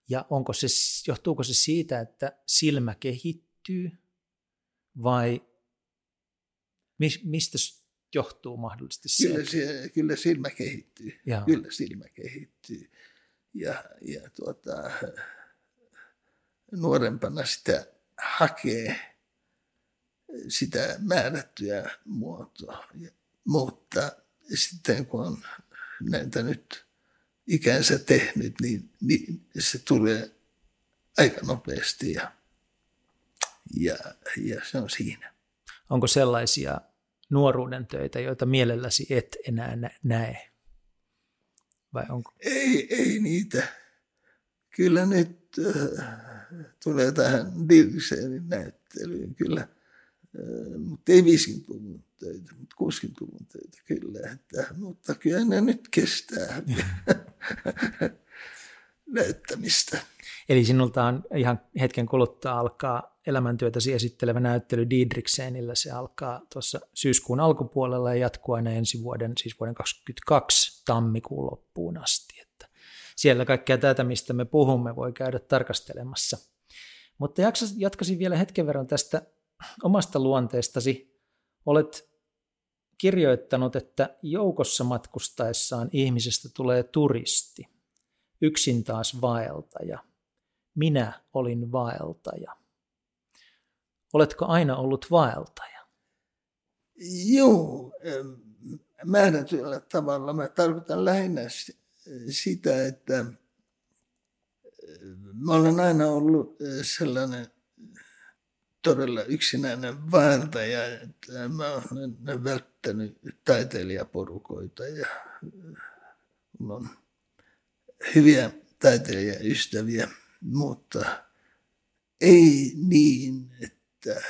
Ja onko se, johtuuko se siitä, että silmä kehittyy vai mistä johtuu mahdollisesti se? Kyllä, se, kyllä silmä kehittyy. Joo. Kyllä silmä kehittyy. Ja, ja tuota, nuorempana sitä hakee sitä määrättyä muotoa. Mutta sitten kun on näitä nyt ikänsä tehnyt, niin, niin se tulee aika nopeasti ja, ja, ja se on siinä. Onko sellaisia nuoruuden töitä, joita mielelläsi et enää näe? Vai onko? Ei, ei niitä. Kyllä nyt äh, tulee tähän Dirksenin näyttelyyn kyllä, mutta ei 50-luvun töitä, mutta 60-luvun töitä kyllä. Että, mutta kyllä ne nyt kestää (laughs) näyttämistä. Eli sinulta on ihan hetken kuluttua alkaa elämäntyötäsi esittelevä näyttely Diedriksenillä. Se alkaa tuossa syyskuun alkupuolella ja jatkuu aina ensi vuoden, siis vuoden 2022 tammikuun loppuun asti. Että siellä kaikkea tätä, mistä me puhumme, voi käydä tarkastelemassa. Mutta jatkaisin vielä hetken verran tästä omasta luonteestasi. Olet kirjoittanut, että joukossa matkustaessaan ihmisestä tulee turisti, yksin taas vaeltaja. Minä olin vaeltaja. Oletko aina ollut vaeltaja? Joo, määrätyllä tavalla. Mä tarkoitan lähinnä sitä, että mä olen aina ollut sellainen todella yksinäinen vaeltaja, että mä olen välttänyt taiteilijaporukoita ja on hyviä taiteilijaystäviä, mutta ei niin, että että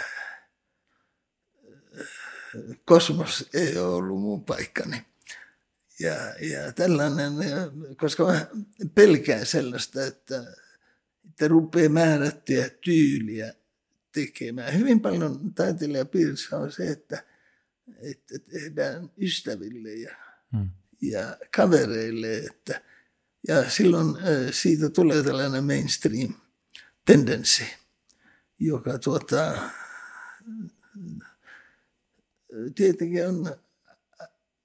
kosmos ei ole ollut mun paikkani. Ja, ja tällainen, koska mä pelkään sellaista, että, että rupeaa määrättyä tyyliä tekemään. Hyvin paljon taiteilijapiirissä on se, että, että tehdään ystäville ja, hmm. ja kavereille. Että, ja silloin siitä tulee tällainen mainstream-tendenssi joka tuota, tietenkin on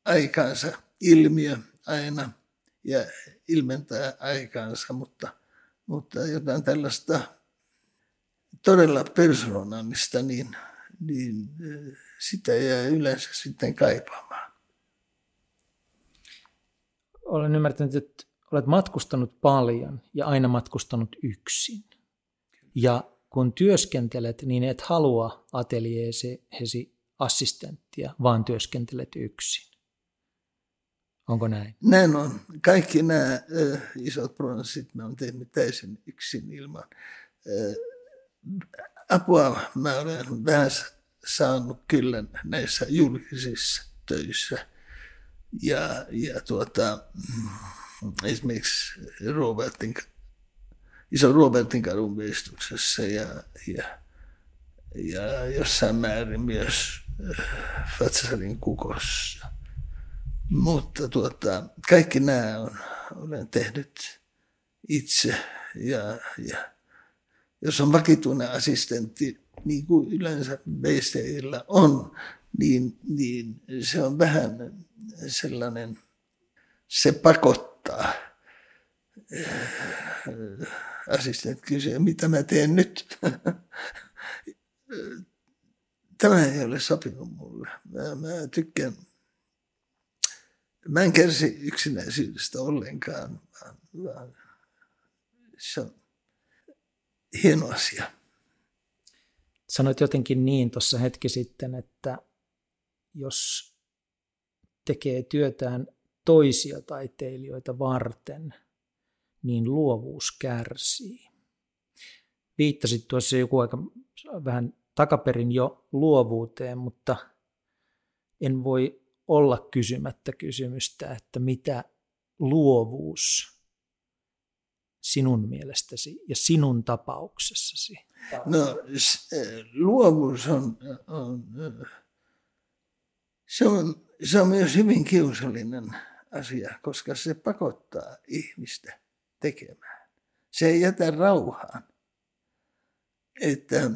aikaansa ilmiö aina ja ilmentää aikaansa, mutta, mutta jotain tällaista todella persoonallista, niin, niin sitä jää yleensä sitten kaipaamaan. Olen ymmärtänyt, että olet matkustanut paljon ja aina matkustanut yksin. Ja kun työskentelet, niin et halua ateljeesi assistenttia, vaan työskentelet yksin. Onko näin? Näin on. Kaikki nämä äh, isot prosessit mä tehnyt täysin yksin ilman. Äh, apua mä olen vähän saanut kyllä näissä julkisissa töissä. Ja, ja tuota, esimerkiksi Robertin iso Robertin kadun ja, ja, ja jossain määrin myös äh, Fatsarin kukossa. Mutta tuota, kaikki nämä on, olen tehnyt itse ja, ja jos on vakituinen assistentti, niin kuin yleensä BCillä on, niin, niin se on vähän sellainen, se pakottaa assistentti kysyy, mitä mä teen nyt. (laughs) Tämä ei ole sopinut mulle. Mä, mä tykkään, mä en kärsi yksinäisyydestä ollenkaan, vaan, vaan se on hieno asia. Sanoit jotenkin niin tuossa hetki sitten, että jos tekee työtään toisia taiteilijoita varten – niin luovuus kärsii. Viittasit tuossa joku aika vähän takaperin jo luovuuteen, mutta en voi olla kysymättä kysymystä, että mitä luovuus sinun mielestäsi ja sinun tapauksessasi? No luovuus on, on, se on, se on myös hyvin kiusallinen asia, koska se pakottaa ihmistä tekemään. se ei jätä rauhaan. Että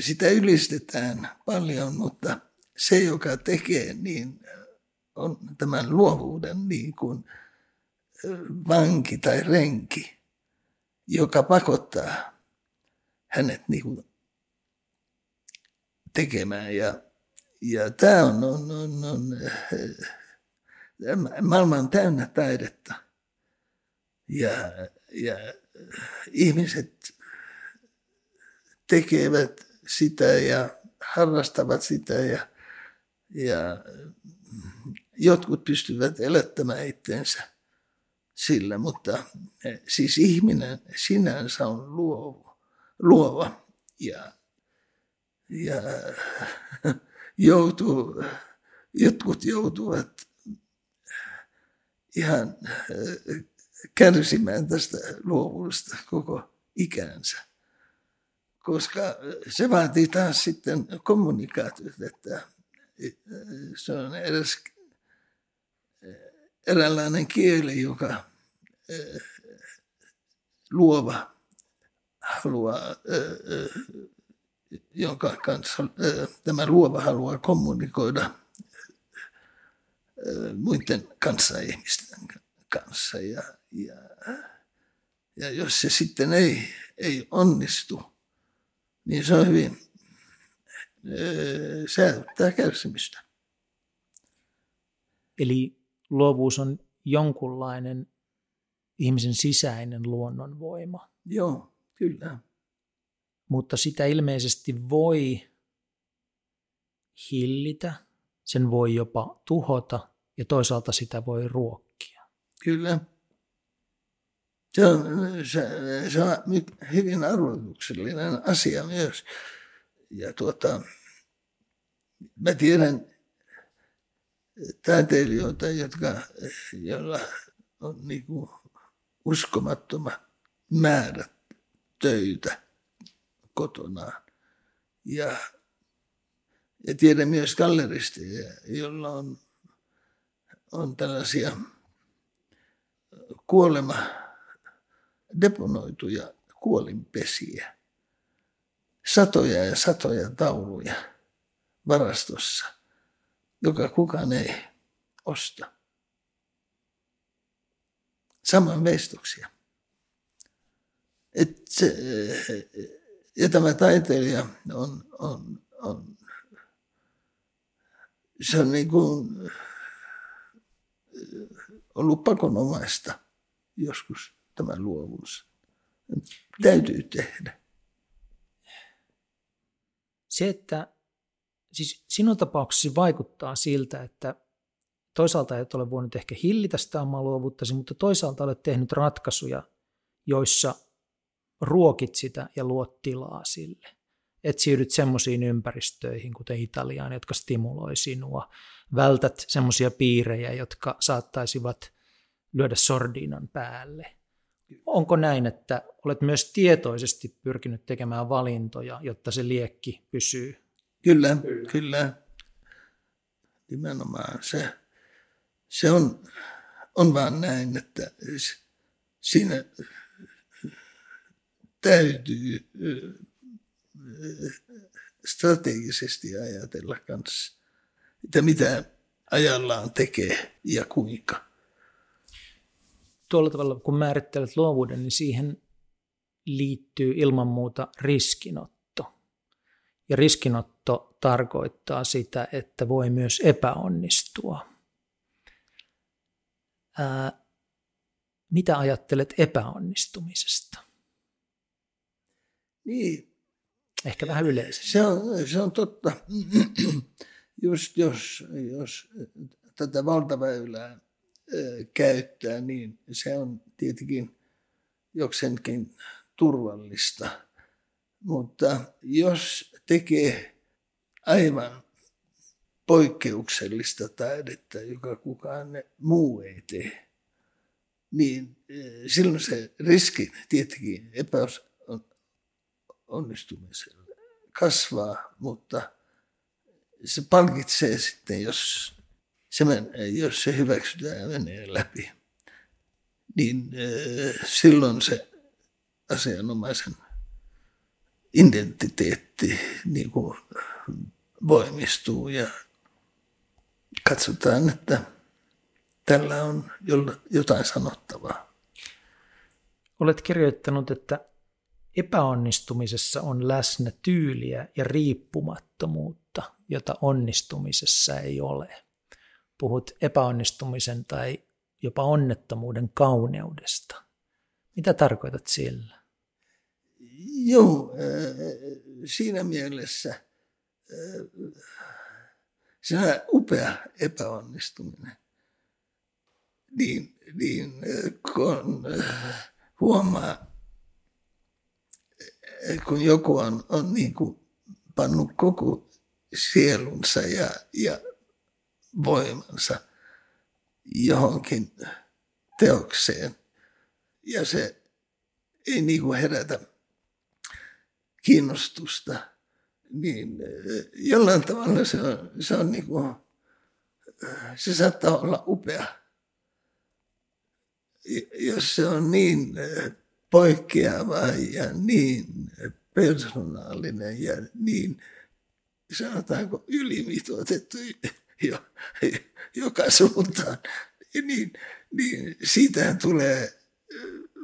sitä ylistetään paljon, mutta se, joka tekee, niin on tämän luovuuden niin kuin vanki tai renki, joka pakottaa hänet niin kuin tekemään. Ja, ja tämä on, on, on, on maailma on täynnä taidetta. Ja, ja ihmiset tekevät sitä ja harrastavat sitä ja, ja jotkut pystyvät elättämään itsensä sillä, mutta siis ihminen sinänsä on luova, luova ja, ja (laughs) joutuu, jotkut joutuvat ihan kärsimään tästä luovuudesta koko ikänsä. Koska se vaatii taas sitten kommunikaatiota, että se on edes eräänlainen kieli, joka luova haluaa, jonka kanssa tämä luova haluaa kommunikoida muiden kanssa ihmisten kanssa. Ja, ja, ja jos se sitten ei, ei onnistu, niin se on hyvin, se aiheuttaa kärsimystä. Eli luovuus on jonkunlainen ihmisen sisäinen luonnonvoima. Joo, kyllä. Mutta sitä ilmeisesti voi hillitä, sen voi jopa tuhota ja toisaalta sitä voi ruokkia. Kyllä. Se on, se, se on hyvin arvoituksellinen asia myös. Ja tuota, mä tiedän taiteilijoita, jotka, joilla on niin kuin uskomattomat määrät töitä kotonaan. Ja, ja tiedän myös galleristeja, joilla on, on tällaisia kuolema deponoituja kuolinpesiä, satoja ja satoja tauluja varastossa, joka kukaan ei osta. Saman veistoksia. Et se, ja tämä taiteilija on, on, on se on niin kuin ollut pakonomaista joskus tämä luovuus. Täytyy tehdä. Se, että siis sinun tapauksesi vaikuttaa siltä, että toisaalta et ole voinut ehkä hillitä sitä omaa luovuuttasi, mutta toisaalta olet tehnyt ratkaisuja, joissa ruokit sitä ja luot tilaa sille. Et siirryt semmoisiin ympäristöihin, kuten Italiaan, jotka stimuloi sinua. Vältät semmoisia piirejä, jotka saattaisivat lyödä sordiinan päälle onko näin, että olet myös tietoisesti pyrkinyt tekemään valintoja, jotta se liekki pysyy? Kyllä, kyllä. kyllä. Nimenomaan se, se on, on vaan näin, että siinä täytyy strategisesti ajatella kanssa, että mitä ajallaan tekee ja kuinka tuolla tavalla, kun määrittelet luovuuden, niin siihen liittyy ilman muuta riskinotto. Ja riskinotto tarkoittaa sitä, että voi myös epäonnistua. Ää, mitä ajattelet epäonnistumisesta? Niin. Ehkä vähän yleisesti. Se on, se on totta. (clears throat) Just jos, jos tätä valtaväylää käyttää, niin se on tietenkin jokseenkin turvallista. Mutta jos tekee aivan poikkeuksellista taidetta, joka kukaan muu ei tee, niin silloin se riski tietenkin epäonnistumiselle kasvaa, mutta se palkitsee sitten, jos se men, jos se hyväksytään ja menee läpi, niin äh, silloin se asianomaisen identiteetti niin kuin voimistuu ja katsotaan, että tällä on jotain sanottavaa. Olet kirjoittanut, että epäonnistumisessa on läsnä tyyliä ja riippumattomuutta, jota onnistumisessa ei ole. Puhut epäonnistumisen tai jopa onnettomuuden kauneudesta. Mitä tarkoitat sillä? Joo, äh, siinä mielessä se on upea epäonnistuminen. Niin, niin kun huomaa, kun joku on, on niin kuin pannut koko sielunsa ja, ja voimansa johonkin teokseen ja se ei niin kuin herätä kiinnostusta, niin jollain tavalla se on, se on niin kuin, se saattaa olla upea. Jos se on niin poikkeava ja niin persoonallinen ja niin sanotaanko ylimitoitettu (laughs) jo, joka suuntaan, niin, niin siitähän tulee,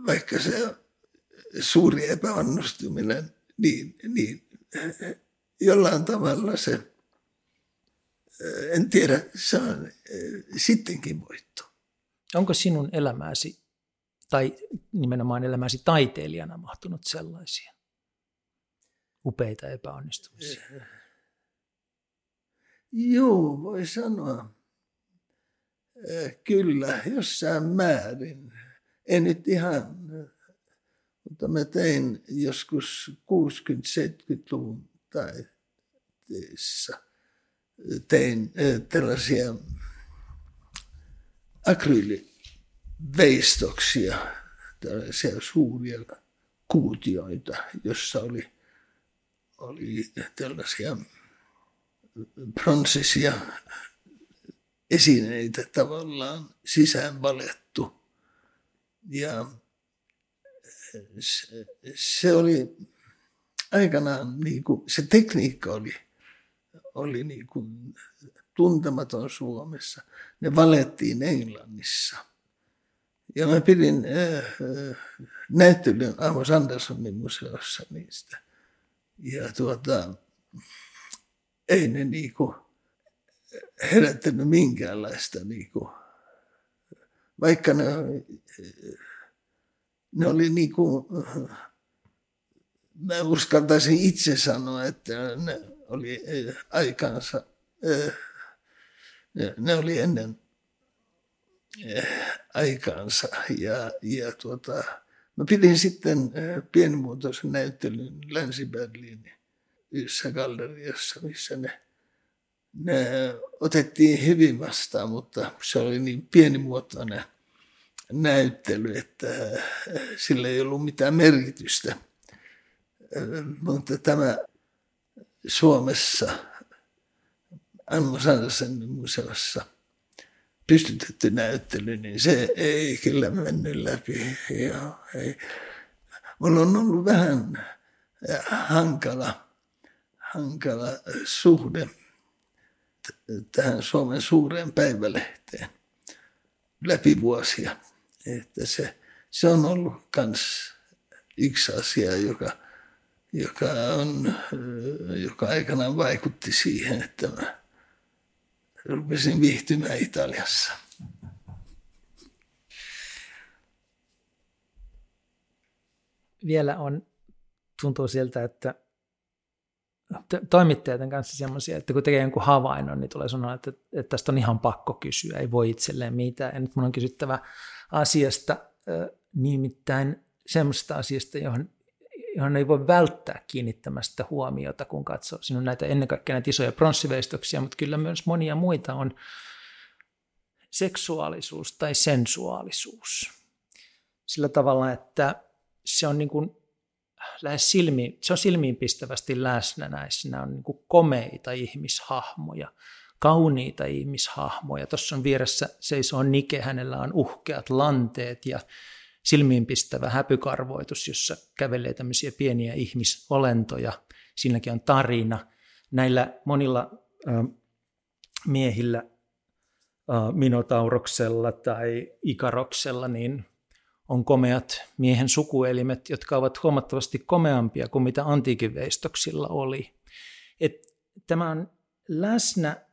vaikka se suuri epäonnistuminen, niin, niin jollain tavalla se, en tiedä, se on sittenkin voitto. Onko sinun elämäsi tai nimenomaan elämäsi taiteilijana mahtunut sellaisia upeita epäonnistumisia? Joo, voi sanoa. Kyllä, jossain määrin. En nyt ihan, mutta mä tein joskus 60-70-luvun taiteessa, tein tällaisia akryyli veistoksia, tällaisia suuria kuutioita, jossa oli, oli tällaisia pronssisia esineitä tavallaan sisään valettu. Ja se, se oli aikanaan, niin kuin, se tekniikka oli, oli niin kuin tuntematon Suomessa. Ne valettiin Englannissa – ja mä pidin äh, äh, näyttelyn Amos Andersonin museossa niistä. Ja tuota, ei ne niinku herättänyt minkäänlaista niinku, vaikka ne, ne oli niinku, mä uskaltaisin itse sanoa, että ne oli aikansa, ne oli ennen aikaansa. Ja, ja tuota, mä pidin sitten pienimuotoisen näyttelyn Länsi-Berliinin yhdessä galleriassa, missä ne, ne otettiin hyvin vastaan, mutta se oli niin pienimuotoinen näyttely, että sillä ei ollut mitään merkitystä. Mutta tämä Suomessa Anno Sandersen museossa – pystytetty näyttely, niin se ei kyllä mennyt läpi. Joo, ei. Mulla on ollut vähän hankala, hankala suhde tähän Suomen suureen päivälehteen läpi vuosia. Että se, se on ollut myös yksi asia, joka, joka, on, joka aikanaan vaikutti siihen, että mä rupesin viihtymään Italiassa. Vielä on, tuntuu siltä, että toimittajien kanssa semmoisia, että kun tekee jonkun havainnon, niin tulee sanoa, että, että tästä on ihan pakko kysyä, ei voi itselleen mitään. Ja nyt mun on kysyttävä asiasta, nimittäin semmoista asiasta, johon johon ei voi välttää kiinnittämästä huomiota, kun katsoo. Siinä on näitä ennen kaikkea näitä isoja pronssiveistoksia, mutta kyllä myös monia muita on seksuaalisuus tai sensuaalisuus. Sillä tavalla, että se on niin kuin lähes silmiin, se on silmiinpistävästi läsnä näissä. Nämä on niin kuin komeita ihmishahmoja, kauniita ihmishahmoja. Tuossa on vieressä seisoo Nike, hänellä on uhkeat lanteet ja silmiinpistävä häpykarvoitus, jossa kävelee tämmöisiä pieniä ihmisolentoja. Siinäkin on tarina. Näillä monilla äh, miehillä äh, Minotauroksella tai Ikaroksella niin on komeat miehen sukuelimet, jotka ovat huomattavasti komeampia kuin mitä antiikin veistoksilla oli. Et tämä on läsnä,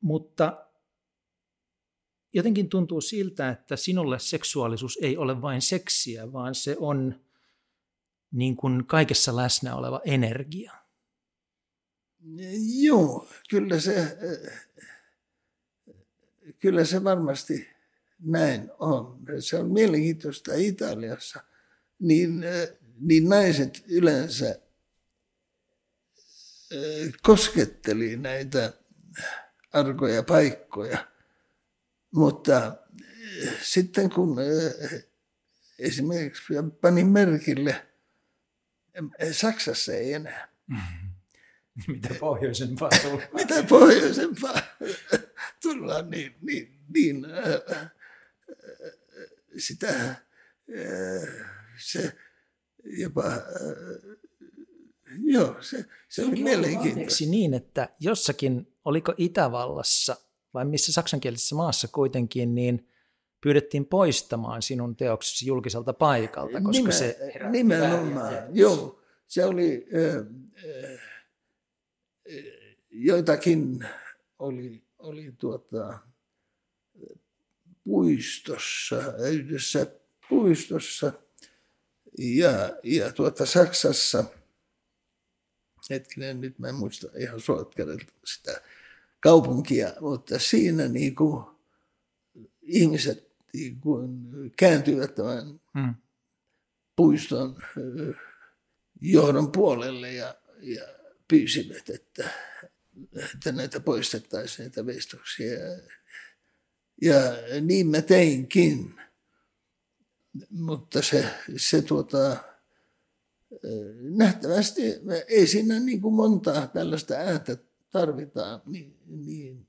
mutta jotenkin tuntuu siltä, että sinulle seksuaalisuus ei ole vain seksiä, vaan se on niin kuin kaikessa läsnä oleva energia. Joo, kyllä se, kyllä se varmasti näin on. Se on mielenkiintoista Italiassa. Niin, niin naiset yleensä kosketteli näitä arkoja paikkoja. Mutta sitten kun esimerkiksi panin merkille, Saksassa ei enää. (laughs) Mitä pohjoisempaa tullaan. (laughs) Mitä pohjoisempaa (laughs) tullaan, niin, niin, niin äh, sitä äh, se jopa, äh, joo, se, se on mielenkiintoista. niin, että jossakin, oliko Itävallassa vai missä saksankielisessä maassa kuitenkin, niin pyydettiin poistamaan sinun teoksesi julkiselta paikalta, koska Nimen, se Nimenomaan, joo. Se oli, äh, joitakin oli, oli tuota, puistossa, yhdessä puistossa ja, ja tuota Saksassa, hetkinen, nyt mä en muista ihan suot sitä kaupunkia, mutta siinä niin kuin ihmiset niin kuin kääntyivät tämän hmm. puiston johdon puolelle ja, ja pyysivät, että, että näitä poistettaisiin, näitä veistoksia. Ja niin mä teinkin. Mutta se, se tuota, nähtävästi ei siinä niin kuin montaa tällaista ääntä tarvitaan, niin, niin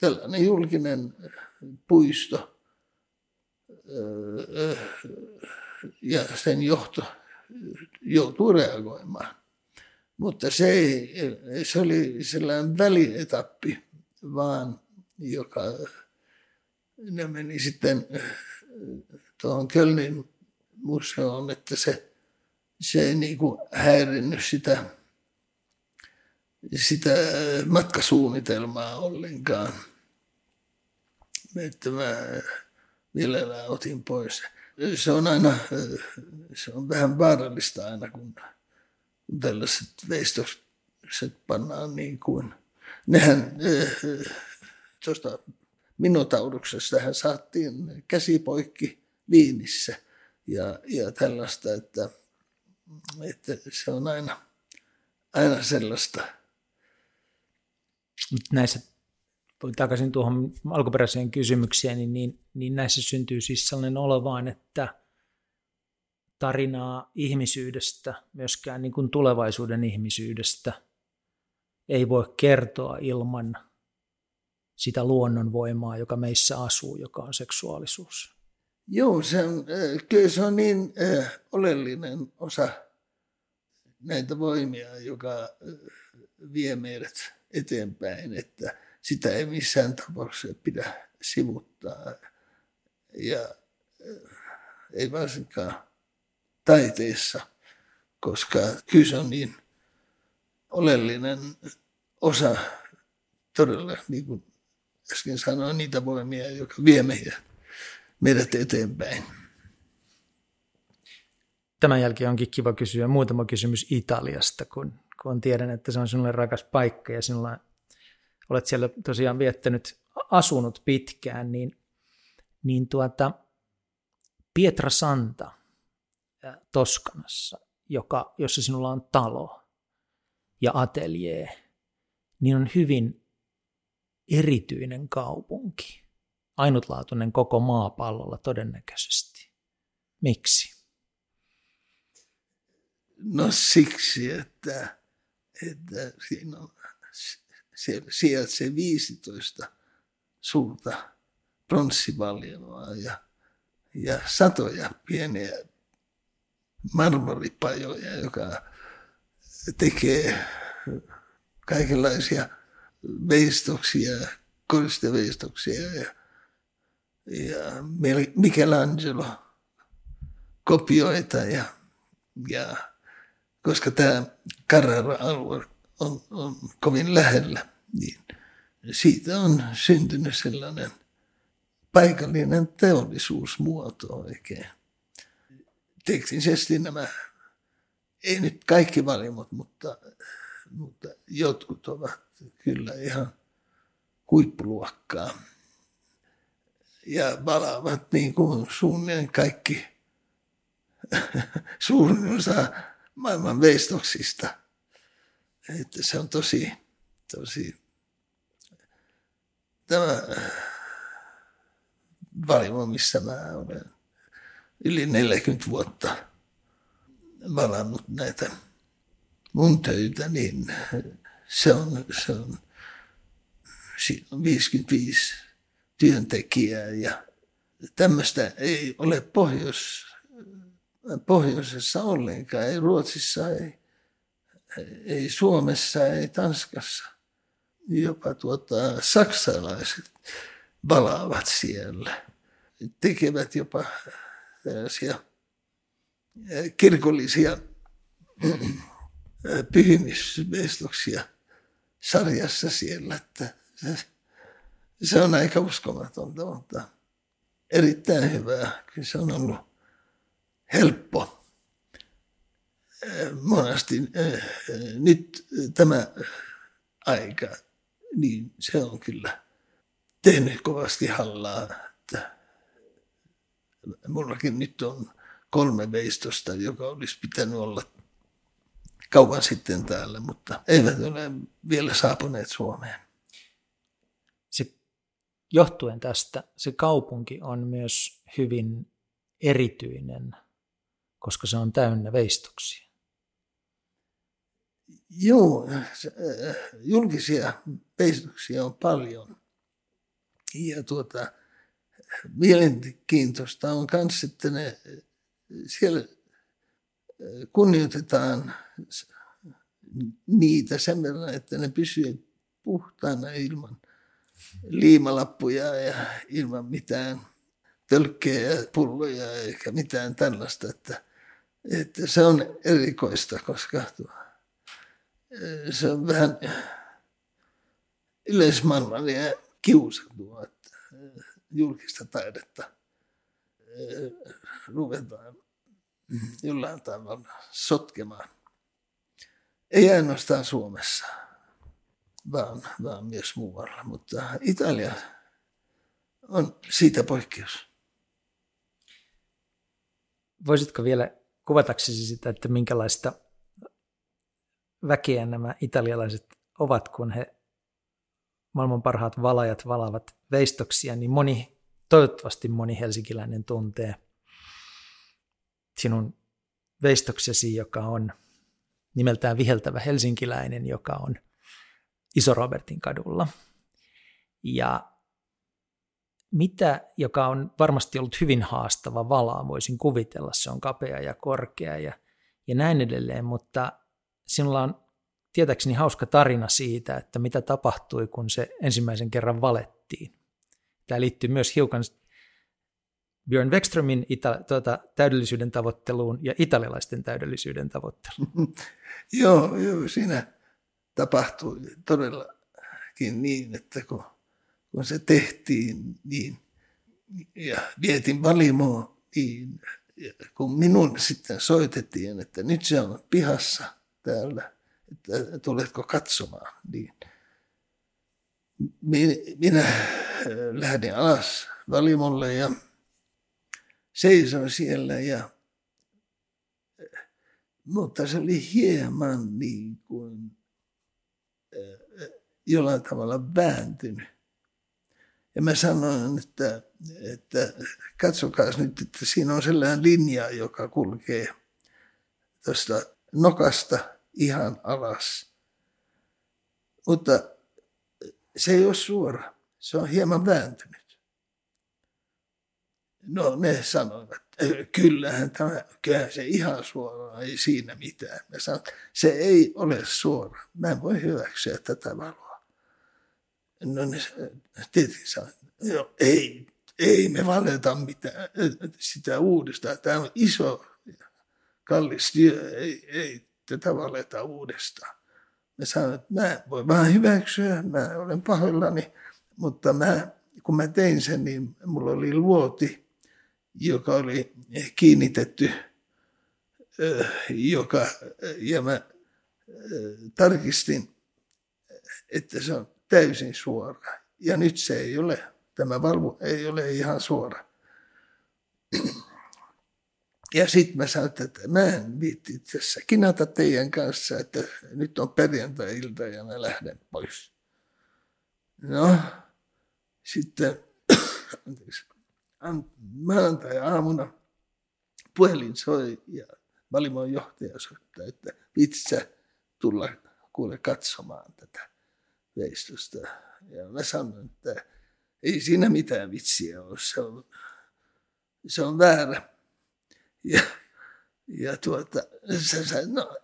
tällainen julkinen puisto ja sen johto joutuu reagoimaan. Mutta se, ei, se oli sellainen välietappi vaan, joka ne meni sitten tuohon Kölnin museoon, että se, se ei niin kuin häirinnyt sitä, sitä matkasuunnitelmaa ollenkaan. Että mä mielellään otin pois. Se on aina, se on vähän vaarallista aina, kun tällaiset veistokset pannaan niin kuin, nehän tuosta minotauduksesta hän saatiin käsipoikki Viinissä ja, ja tällaista, että, että se on aina, aina sellaista. Näissä, takaisin tuohon alkuperäiseen kysymykseen, niin, niin, niin näissä syntyy siis sellainen olo vaan, että tarinaa ihmisyydestä, myöskään niin kuin tulevaisuuden ihmisyydestä, ei voi kertoa ilman sitä luonnonvoimaa, joka meissä asuu, joka on seksuaalisuus. Joo, se on, kyllä se on niin oleellinen osa näitä voimia, joka vie meidät eteenpäin, että sitä ei missään tapauksessa pidä sivuttaa. Ja ei varsinkaan taiteessa, koska kyse on niin oleellinen osa todella, niin kuin äsken sanoin, niitä voimia, joka vie meidät, meidät eteenpäin. Tämän jälkeen onkin kiva kysyä muutama kysymys Italiasta, kun, kun tiedän, että se on sinulle rakas paikka ja sinulla olet siellä tosiaan viettänyt, asunut pitkään, niin, niin tuota, Pietra Santa Toskanassa, joka, jossa sinulla on talo ja ateljee, niin on hyvin erityinen kaupunki. Ainutlaatuinen koko maapallolla todennäköisesti. Miksi? No siksi, että, että siinä on, sijaitsee 15 suurta pronssivaljoa ja, ja satoja pieniä marmoripajoja, joka tekee kaikenlaisia veistoksia, koristeveistoksia ja, ja Michelangelo kopioita ja, ja koska tämä Carrara-alue on, on kovin lähellä, niin siitä on syntynyt sellainen paikallinen teollisuusmuoto oikein. Teknisesti nämä, ei nyt kaikki valimot, mutta, mutta jotkut ovat kyllä ihan huippuluokkaa. Ja valaavat niin kuin suunnilleen kaikki, (laughs) suurin osa maailman veistoksista. Että se on tosi, tosi, tämä valimo, missä mä olen yli 40 vuotta valannut näitä mun töitä, niin se on, se on, siinä on 55 työntekijää ja tämmöistä ei ole Pohjois, pohjoisessa ollenkaan, ei Ruotsissa, ei, ei Suomessa, ei Tanskassa. Jopa tuota, saksalaiset valaavat siellä. Tekevät jopa tällaisia kirkollisia pyhimysvestoksia sarjassa siellä, että se on aika uskomatonta, mutta erittäin hyvää. Kyllä se on ollut helppo. Monesti nyt tämä aika, niin se on kyllä tehnyt kovasti hallaa. Että mullakin nyt on kolme veistosta, joka olisi pitänyt olla kauan sitten täällä, mutta eivät ole vielä saapuneet Suomeen. Se, johtuen tästä se kaupunki on myös hyvin erityinen, koska se on täynnä veistoksia. Joo, julkisia veistoksia on paljon. Ja tuota, mielenkiintoista on myös, että ne siellä kunnioitetaan niitä sen verran, että ne pysyvät puhtaana ilman liimalappuja ja ilman mitään tölkkejä ja pulloja eikä mitään tällaista. Että, että se on erikoista, koska se on vähän yleismaailmallinen kiusatua, että julkista taidetta ruvetaan jollain tavalla sotkemaan. Ei ainoastaan Suomessa, vaan, vaan myös muualla, mutta Italia on siitä poikkeus. Voisitko vielä kuvataksesi sitä, että minkälaista väkeä nämä italialaiset ovat, kun he maailman parhaat valajat valavat veistoksia, niin moni, toivottavasti moni helsinkiläinen tuntee sinun veistoksesi, joka on nimeltään viheltävä helsinkiläinen, joka on Iso Robertin kadulla. Ja mitä, joka on varmasti ollut hyvin haastava valaa, voisin kuvitella, se on kapea ja korkea ja, ja näin edelleen, mutta sinulla on tietääkseni hauska tarina siitä, että mitä tapahtui, kun se ensimmäisen kerran valettiin. Tämä liittyy myös hiukan Björn Wexströmin ita- tuota, täydellisyyden tavoitteluun ja italialaisten täydellisyyden tavoitteluun. (laughs) joo, joo, siinä tapahtui todellakin niin, että kun, kun se tehtiin niin, ja vietin valimoa, niin kun minun sitten soitettiin, että nyt se on pihassa täällä, että tuletko katsomaan, niin minä lähdin alas valimolle ja seisoin siellä ja mutta se oli hieman niin kuin jollain tavalla vääntynyt. Ja mä sanoin, että, että katsokaa nyt, että siinä on sellainen linja, joka kulkee tuosta nokasta ihan alas. Mutta se ei ole suora, se on hieman vääntynyt. No ne sanoivat, kyllähän tämä, kyllähän se ihan suora, ei siinä mitään. Mä sanoin, se ei ole suora. Mä en voi hyväksyä tätä valoa. No ne tietenkin sanoivat, no, ei, ei me valeta mitään sitä uudestaan. Tämä on iso, kallis työ, ei, ei tätä valeta uudestaan. Mä sanoin, että mä voin vaan hyväksyä, mä olen pahoillani, mutta mä, kun mä tein sen, niin mulla oli luoti, joka oli kiinnitetty, joka, ja mä tarkistin, että se on täysin suora. Ja nyt se ei ole, tämä valvo ei ole ihan suora. Ja sitten mä sanoin, että mä en viitti tässä kinata teidän kanssa, että nyt on perjantai-ilta ja mä lähden pois. No, sitten (coughs) maanantai-aamuna puhelin soi ja Valimon johtaja soittaa, että vitsi tulla kuule katsomaan tätä veistosta. Ja mä sanoin, että ei siinä mitään vitsiä ole, se on, se on väärä. Ja, ja tuota, se sanoi, no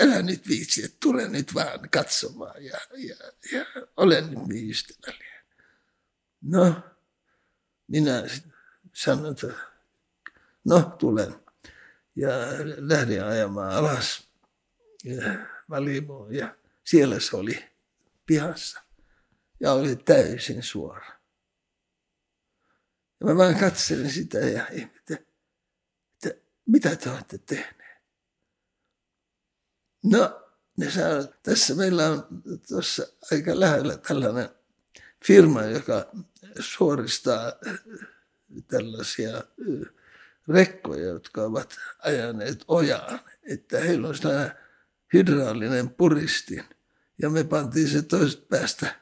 älä nyt viitsi, että tule nyt vaan katsomaan ja, ja, ja olen nyt niin ystävällinen. No, minä sanoin, että no tulen. Ja lähdin ajamaan alas valimoon ja siellä se oli pihassa ja oli täysin suora. Ja mä vaan katselin sitä ja ihmettelin, että mitä te olette tehneet? No, ne saa, tässä meillä on tuossa aika lähellä tällainen firma, joka suoristaa tällaisia rekkoja, jotka ovat ajaneet ojaan, että heillä on sellainen hydraulinen puristin. Ja me pantiin se toisesta päästä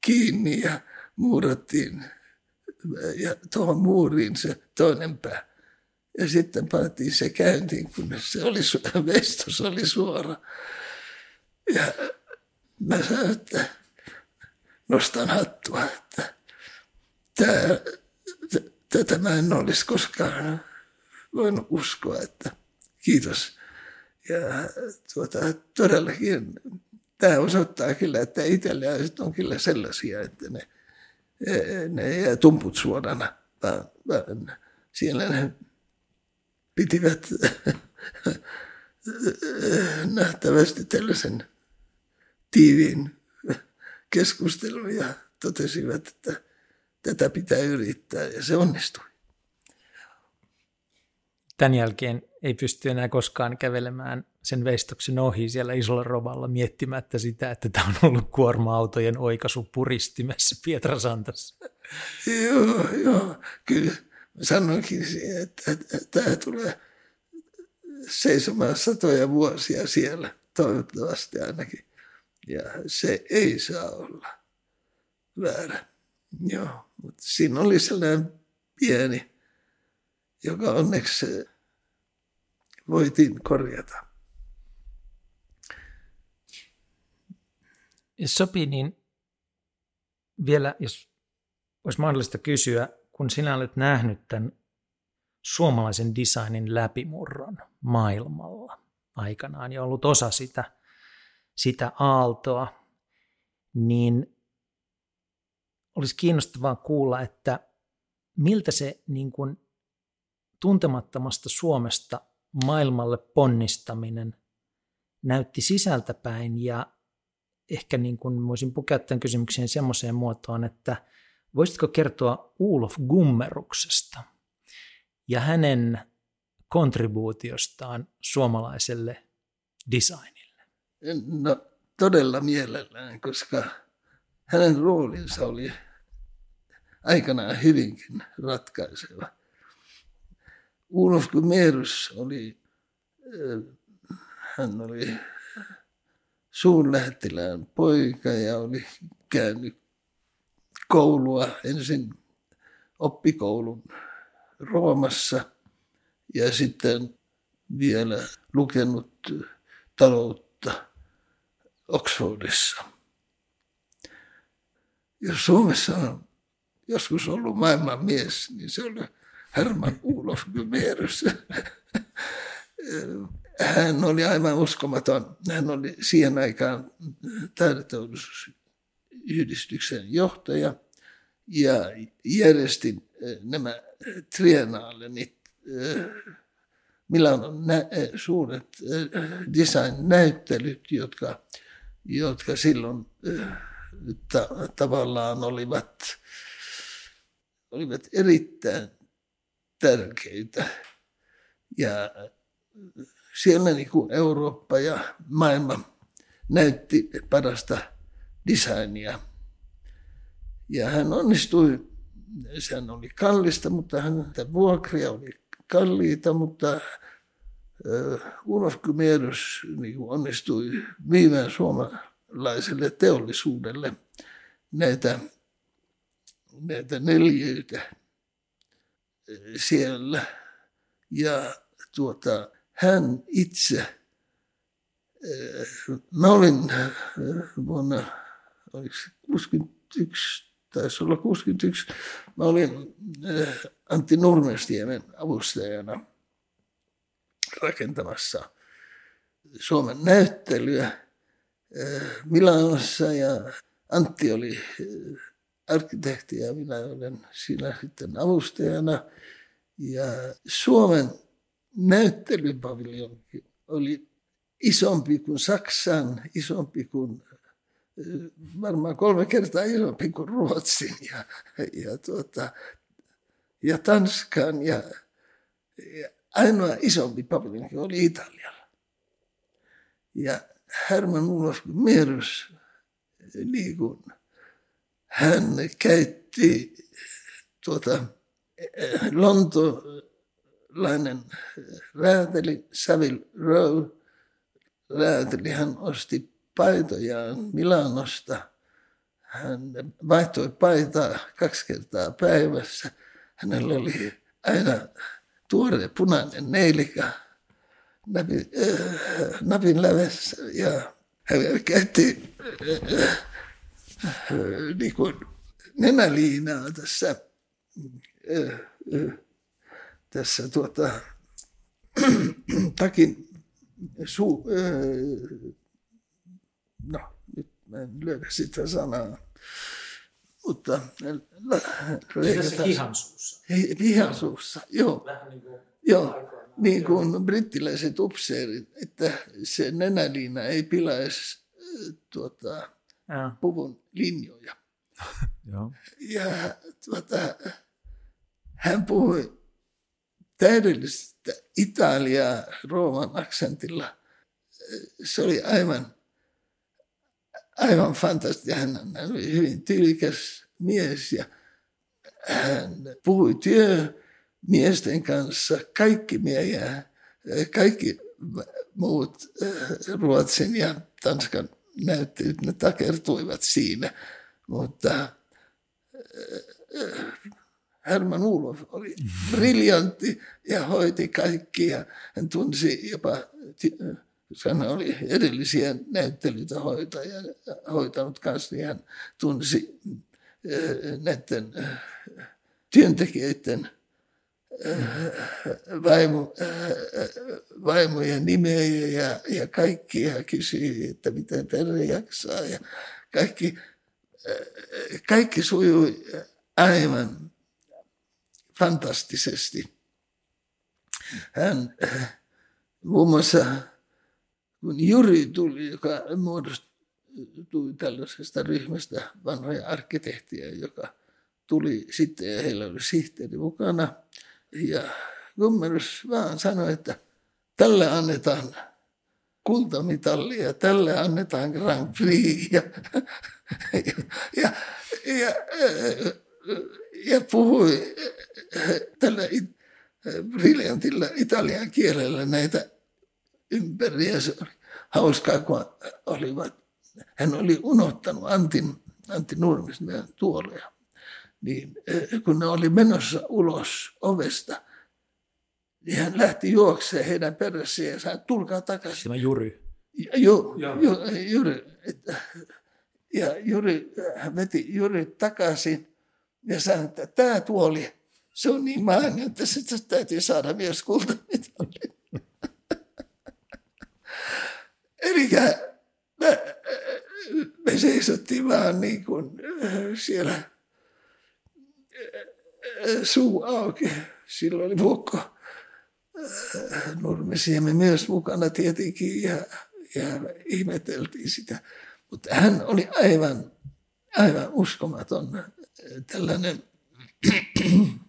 kiinni ja muurattiin ja tuohon muuriin se toinen pää. Ja sitten pantiin se käyntiin, kun se oli, vestos oli suora. Ja mä sanoin, että nostan hattua, että tätä mä en olisi koskaan voinut uskoa, että kiitos. Ja tuota, todellakin tämä osoittaa kyllä, että italialaiset on kyllä sellaisia, että ne, ne ei tumput suorana, vaan, vaan siellä ne pitivät nähtävästi tällaisen tiiviin keskustelun ja totesivat, että tätä pitää yrittää ja se onnistui. Tämän jälkeen ei pysty enää koskaan kävelemään sen veistoksen ohi siellä isolla rovalla miettimättä sitä, että tämä on ollut kuorma-autojen oikaisu puristimessa Pietrasantassa. Joo, joo, kyllä. Sanoinkin että, että, tämä tulee seisomaan satoja vuosia siellä, toivottavasti ainakin. Ja se ei saa olla väärä. Joo, mutta siinä oli sellainen pieni, joka onneksi voitiin korjata. Jos sopii, niin vielä, jos olisi mahdollista kysyä, kun sinä olet nähnyt tämän suomalaisen designin läpimurron maailmalla aikanaan ja ollut osa sitä, sitä aaltoa, niin olisi kiinnostavaa kuulla, että miltä se niin kuin tuntemattomasta Suomesta maailmalle ponnistaminen näytti sisältäpäin ja ehkä niin kuin voisin pukea tämän kysymykseen semmoiseen muotoon, että voisitko kertoa Ulof Gummeruksesta ja hänen kontribuutiostaan suomalaiselle designille? No todella mielellään, koska hänen roolinsa oli aikanaan hyvinkin ratkaiseva. Ulof Gumerus oli, hän oli suurlähettilään poika ja oli käynyt koulua ensin oppikoulun Roomassa ja sitten vielä lukenut taloutta Oxfordissa. Jos Suomessa on joskus ollut maailman mies, niin se oli Herman Ulof Gymerus. (laughs) Hän oli aivan uskomaton. Hän oli siihen aikaan taideteollisuusyhdistyksen johtaja ja järjestin nämä triennaalenit Milanon nä- suuret design-näyttelyt, jotka, jotka silloin ta- tavallaan olivat, olivat erittäin tärkeitä. Ja siellä niin kuin Eurooppa ja maailma näytti parasta designia. Ja hän onnistui, sehän oli kallista, mutta hän vuokria oli kalliita, mutta äh, Unos Kymerus niin onnistui viimään suomalaiselle teollisuudelle näitä, näitä neljöitä siellä. Ja tuota, hän itse, mä olin vuonna, oliko 61, taisi olla 61, mä olin Antti Nurmestiemen avustajana rakentamassa Suomen näyttelyä Milanossa ja Antti oli arkkitehti ja minä olen siinä sitten avustajana. Ja Suomen näyttelypaviljonki oli isompi kuin Saksan, isompi kuin varmaan kolme kertaa isompi kuin Ruotsin ja, ja, tuota, ja Tanskan ja, ja ainoa isompi paviljonki oli Italialla. Ja Herman Ulof Merus, niin kuin hän käytti tuota, lontolainen rääteli Savile Row, rääteli, hän osti paitojaan Milanosta. Hän vaihtoi paitaa kaksi kertaa päivässä. Hänellä oli aina tuore punainen neilikä napin, äh, napin lävessä ja hän käytti äh, niin kuin nenäliinaa tässä, tässä tuota, (clears throat) takin su, no nyt mä en löydä sitä sanaa, mutta Tässä hihansuussa. Hihansuussa, joo. Vähän niin kuin Joo, niin kuin brittiläiset upseerit, että se nenäliina ei pilaisi tuota, Ja. puvun linjoja. (laughs) Joo. Ja tuota, hän puhui täydellistä Italiaa Rooman aksentilla. Se oli aivan, aivan fantastista. Hän hän oli hyvin tyylikäs mies ja hän puhui työmiesten kanssa, kaikki miehiä, kaikki muut äh, Ruotsin ja Tanskan näyttelyt, ne takertuivat siinä. Mutta äh, Herman Ulof oli briljantti ja hoiti kaikki ja hän tunsi jopa, hän oli edellisiä näyttelyitä hoitaja, hoitanut kanssa, niin hän tunsi äh, näiden äh, työntekijöiden vaimo, vaimojen nimeä ja, ja kaikki ja kysyi, että miten Terve jaksaa ja kaikki, kaikki sujui aivan fantastisesti. Hän muun muassa, kun Juri tuli, joka muodostui tällaisesta ryhmästä vanhoja arkkitehtiä, joka tuli sitten ja heillä oli sihteeri mukana. Ja Gummerus vaan sanoi, että tälle annetaan kultamitalli ja tälle annetaan Grand Prix. Ja, ja, ja, ja puhui tällä briljantilla italian kielellä näitä ympäriä. Se oli hauskaa, kun olivat, hän oli unohtanut Antin, Antti Nurmisen tuoleja niin kun ne oli menossa ulos ovesta, niin hän lähti juokseen heidän perässään ja sanoi, tulkaa takaisin. Tämä Jury. Joo, jo, Juri. Ja Juri, hän veti Juri takaisin ja sanoin, että tämä tuoli, se on niin maaninen, että se täytyy saada myös kultamitali. (laughs) Eli me, me seisottiin vaan niin kuin siellä suu auki. Silloin oli vuokko Nurmesiemme myös mukana tietenkin ja, ja ihmeteltiin sitä. Mutta hän oli aivan, aivan uskomaton tällainen (clears throat)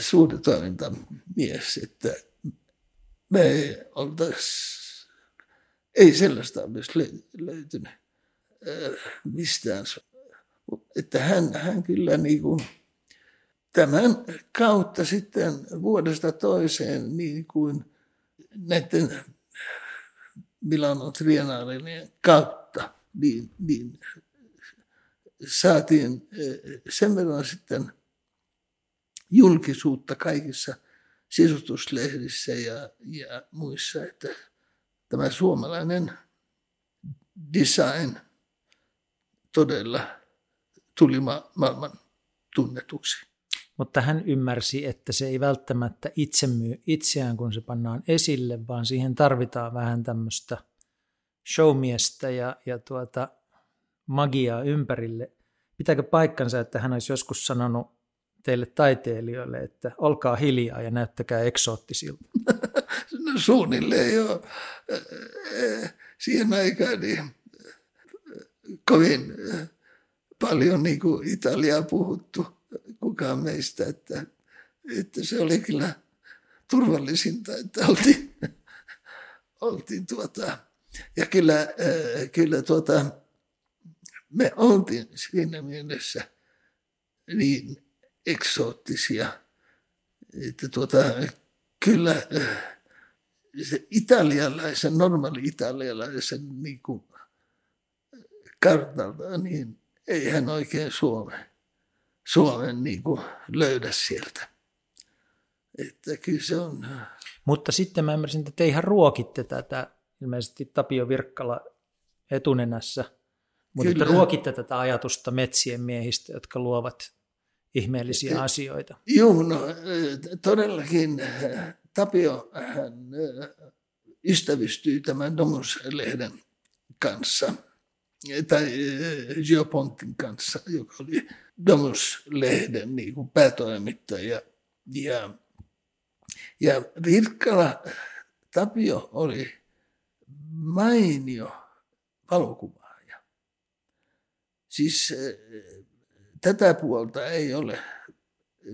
suhdetoimintamies, että me ei oltaisi, ei sellaista olisi löytynyt mistään. Että hän, hän kyllä niin kuin, tämän kautta sitten vuodesta toiseen niin kuin näiden Milano Triennaalinen kautta niin, niin saatiin eh, sen verran sitten julkisuutta kaikissa sisustuslehdissä ja, ja muissa, että tämä suomalainen design todella tuli ma- maailman tunnetuksi. Mutta hän ymmärsi, että se ei välttämättä itse myy itseään, kun se pannaan esille, vaan siihen tarvitaan vähän tämmöistä showmiestä ja, ja tuota, magiaa ympärille. Pitääkö paikkansa, että hän olisi joskus sanonut teille taiteilijoille, että olkaa hiljaa ja näyttäkää eksoottisilta? (laughs) No suunnilleen jo. Siihen aikaan niin kovin paljon niin kuin Italiaa puhuttu kukaan meistä, että, että se oli kyllä turvallisinta, että oltiin, oltiin tuota, ja kyllä, äh, kyllä tuota, me oltiin siinä mielessä niin eksoottisia, että tuota, kyllä äh, se italialaisen, normaali italialaisen niin kuin kartalta, niin ei hän oikein Suomeen, Suomen niin kuin löydä sieltä. Että kyllä se on... Mutta sitten mä ymmärsin, että te ihan ruokitte tätä, ilmeisesti Tapio Virkkala etunenässä, mutta Kyllä. ruokitte tätä ajatusta metsien miehistä, jotka luovat ihmeellisiä asioita. Joo, no todellakin Tapio hän ystävystyi tämän Domus-lehden kanssa – tai Geopontin kanssa, joka oli Domus-lehden niin kuin päätoimittaja. Ja, ja Virkkala Tapio oli mainio valokuvaaja. Siis tätä puolta ei ole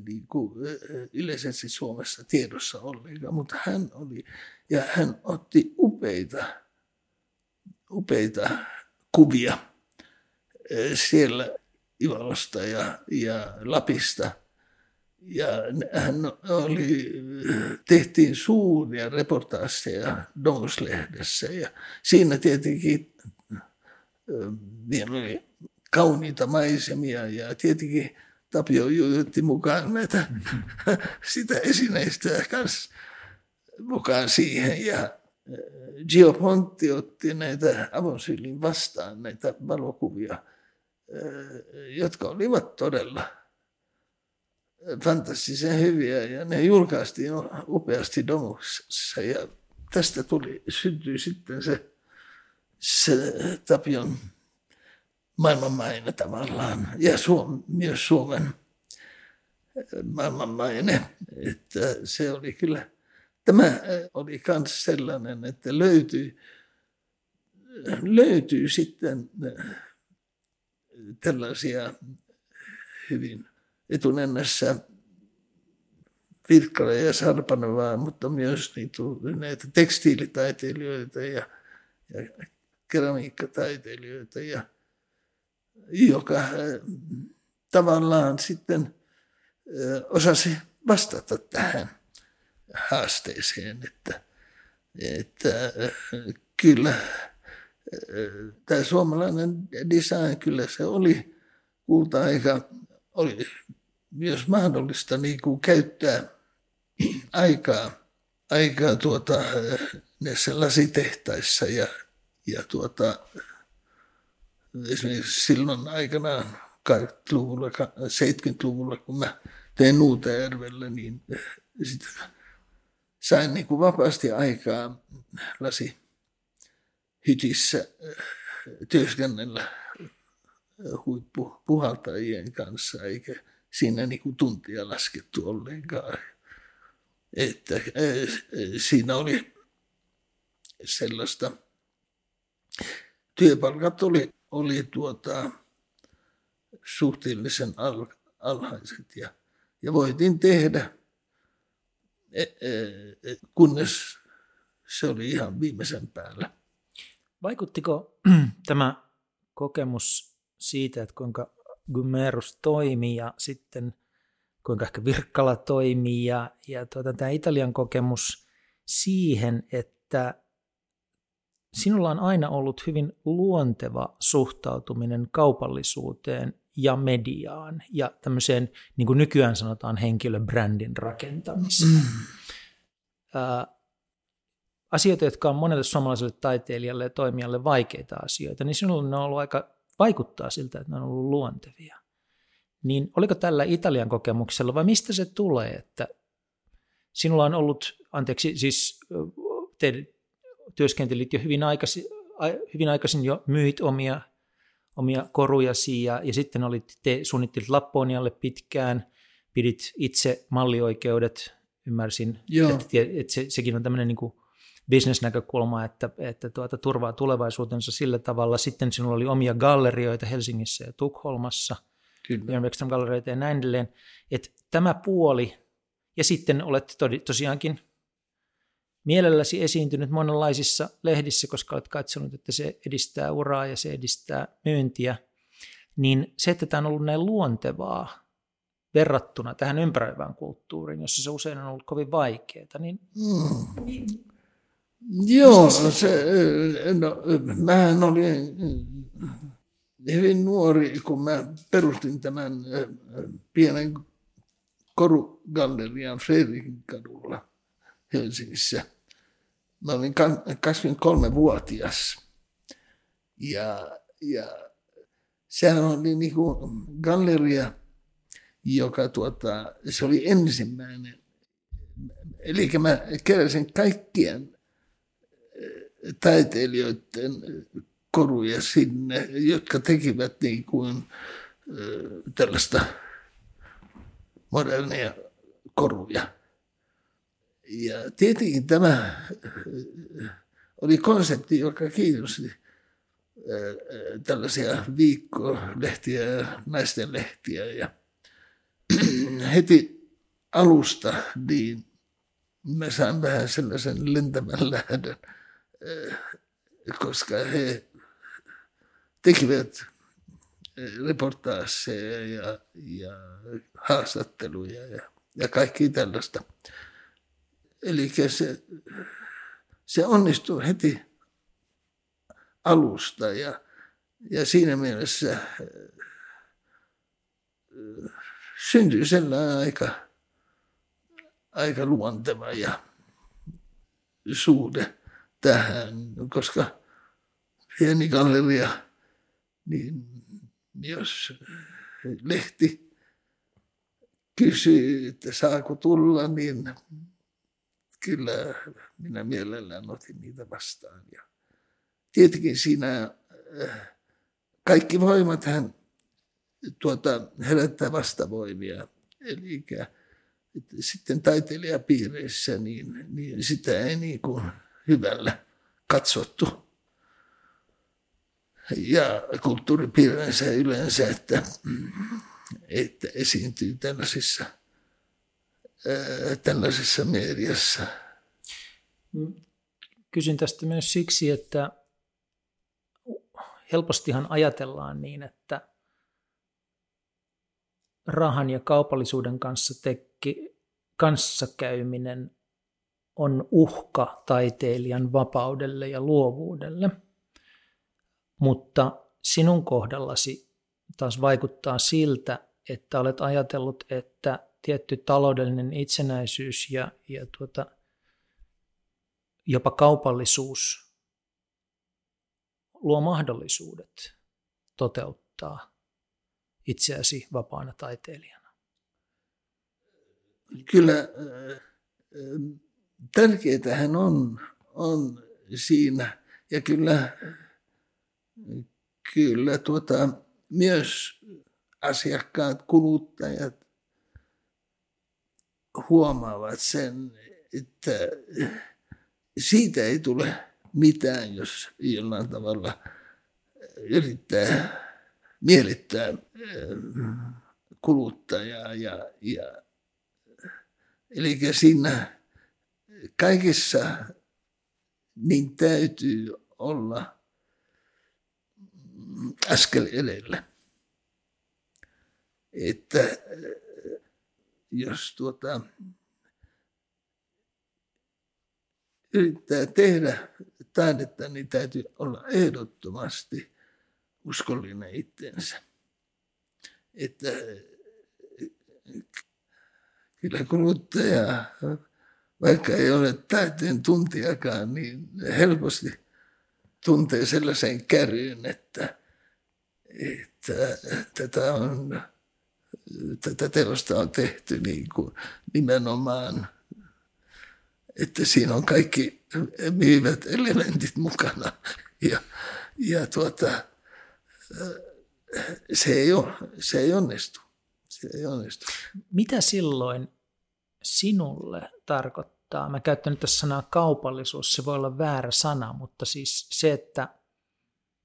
niin kuin yleisesti Suomessa tiedossa ollenkaan, mutta hän oli, ja hän otti upeita, upeita kuvia eh, siellä Ivalosta ja, ja Lapista. Ja hän oli, tehtiin suuria reportaaseja Domus-lehdessä ja siinä tietenkin eh, oli kauniita maisemia ja tietenkin Tapio jujutti mukaan näitä (laughs) sitä esineistöä kanssa mukaan siihen ja Gio Ponti otti näitä avosyylin vastaan näitä valokuvia, jotka olivat todella fantastisen hyviä ja ne julkaistiin upeasti Domuksessa ja tästä tuli, syntyi sitten se, se Tapion maailmanmaine tavallaan ja Suom, myös Suomen maailmanmaine, että se oli kyllä – Tämä äh, oli myös sellainen, että löytyy, löytyy sitten äh, tällaisia hyvin etunennässä Virkkala ja Sarpanovaa, mutta myös niitä, näitä tekstiilitaiteilijoita ja, ja keramiikkataiteilijoita, ja, joka äh, tavallaan sitten osasi vastata tähän haasteeseen, että, että kyllä tämä suomalainen design, kyllä se oli kulta-aika, oli myös mahdollista niin kuin käyttää aikaa, aikaa tuota, näissä lasitehtaissa ja, ja tuota, esimerkiksi silloin aikanaan 80-luvulla, 70-luvulla, kun mä tein Nuutajärvellä, niin sit sain niin kuin vapaasti aikaa lasi hytissä työskennellä huippupuhaltajien kanssa, eikä siinä niin kuin tuntia laskettu ollenkaan. Että siinä oli sellaista, työpalkat oli, oli tuota, suhteellisen al, alhaiset ja, ja voitin tehdä, kunnes se oli ihan viimeisen päällä. Vaikuttiko (clears throat) tämä kokemus siitä, että kuinka Gumerus toimii ja sitten kuinka ehkä Virkkala toimii ja, ja tuota, tämä Italian kokemus siihen, että sinulla on aina ollut hyvin luonteva suhtautuminen kaupallisuuteen ja mediaan ja tämmöiseen, niin kuin nykyään sanotaan, henkilöbrändin rakentamiseen. Mm. Asioita, jotka on monelle suomalaiselle taiteilijalle ja toimijalle vaikeita asioita, niin sinulle ne on ollut aika, vaikuttaa siltä, että ne on ollut luontevia. Niin oliko tällä Italian kokemuksella vai mistä se tulee, että sinulla on ollut, anteeksi, siis te työskentelit jo hyvin aikaisin, hyvin aikaisin jo myit omia, omia korujasi ja, ja sitten olit, te suunnittelit Lapponialle pitkään, pidit itse mallioikeudet, ymmärsin, Joo. että, että se, sekin on tämmöinen niin kuin bisnesnäkökulma, että, että tuota, turvaa tulevaisuutensa sillä tavalla. Sitten sinulla oli omia gallerioita Helsingissä ja Tukholmassa, Björn Beckström gallerioita ja näin edelleen. Että tämä puoli, ja sitten olet tosiaankin mielelläsi esiintynyt monenlaisissa lehdissä, koska olet katsonut, että se edistää uraa ja se edistää myyntiä, niin se, että tämä on ollut näin luontevaa verrattuna tähän ympäröivään kulttuuriin, jossa se usein on ollut kovin vaikeaa, niin mm. Joo, se, no, mähän olin hyvin nuori, kun mä perustin tämän pienen korugallerian Fredrikin kadulla Helsingissä. Mä olin 23-vuotias ja, ja sehän oli niin kuin galleria, joka tuota, se oli ensimmäinen. Eli mä keräsin kaikkien taiteilijoiden koruja sinne, jotka tekivät niin kuin tällaista modernia koruja. Ja tietenkin tämä oli konsepti, joka kiinnosti tällaisia viikkolehtiä ja naisten lehtiä. Ja (clears throat) heti alusta niin mä sain vähän sellaisen lentämän lähdön koska he tekivät reportaaseja ja, ja haastatteluja ja, ja kaikki tällaista. Eli se, se onnistui heti alusta ja, ja siinä mielessä syntyi sellainen aika, aika luonteva ja suhde tähän, koska pieni galleria, niin jos lehti kysyy, että saako tulla, niin kyllä minä mielellään otin niitä vastaan. Ja tietenkin siinä äh, kaikki voimat hän tuota, herättää vastavoimia. Eli sitten taiteilijapiireissä, niin, niin sitä ei niin kuin hyvällä katsottu. Ja kulttuuripiireissä yleensä, että, että esiintyy tällaisissa, tällaisessa mediassa. Kysyn tästä myös siksi, että helpostihan ajatellaan niin, että rahan ja kaupallisuuden kanssa tekki, kanssakäyminen on uhka taiteilijan vapaudelle ja luovuudelle. Mutta sinun kohdallasi taas vaikuttaa siltä, että olet ajatellut, että tietty taloudellinen itsenäisyys ja, ja tuota, jopa kaupallisuus luo mahdollisuudet toteuttaa itseäsi vapaana taiteilijana? Kyllä tärkeintähän on, on siinä, ja kyllä, kyllä tuota, myös asiakkaat, kuluttajat huomaavat sen, että siitä ei tule mitään, jos jollain tavalla yrittää mielittää kuluttajaa. Ja, ja, eli siinä kaikessa niin täytyy olla askel edellä. Että jos tuota, yrittää tehdä taidetta, niin täytyy olla ehdottomasti uskollinen itsensä. Että kyllä kuluttaja, vaikka ei ole taiteen tuntiakaan, niin helposti tuntee sellaisen käryyn, että, että tätä, on, tätä teosta on tehty niin kuin nimenomaan – että siinä on kaikki myyvät elementit mukana. Ja, ja tuota, se, ei ole, se ei onnistu. Se ei onnistu. Mitä silloin sinulle tarkoittaa? Mä käytän nyt tässä sanaa kaupallisuus, se voi olla väärä sana, mutta siis se, että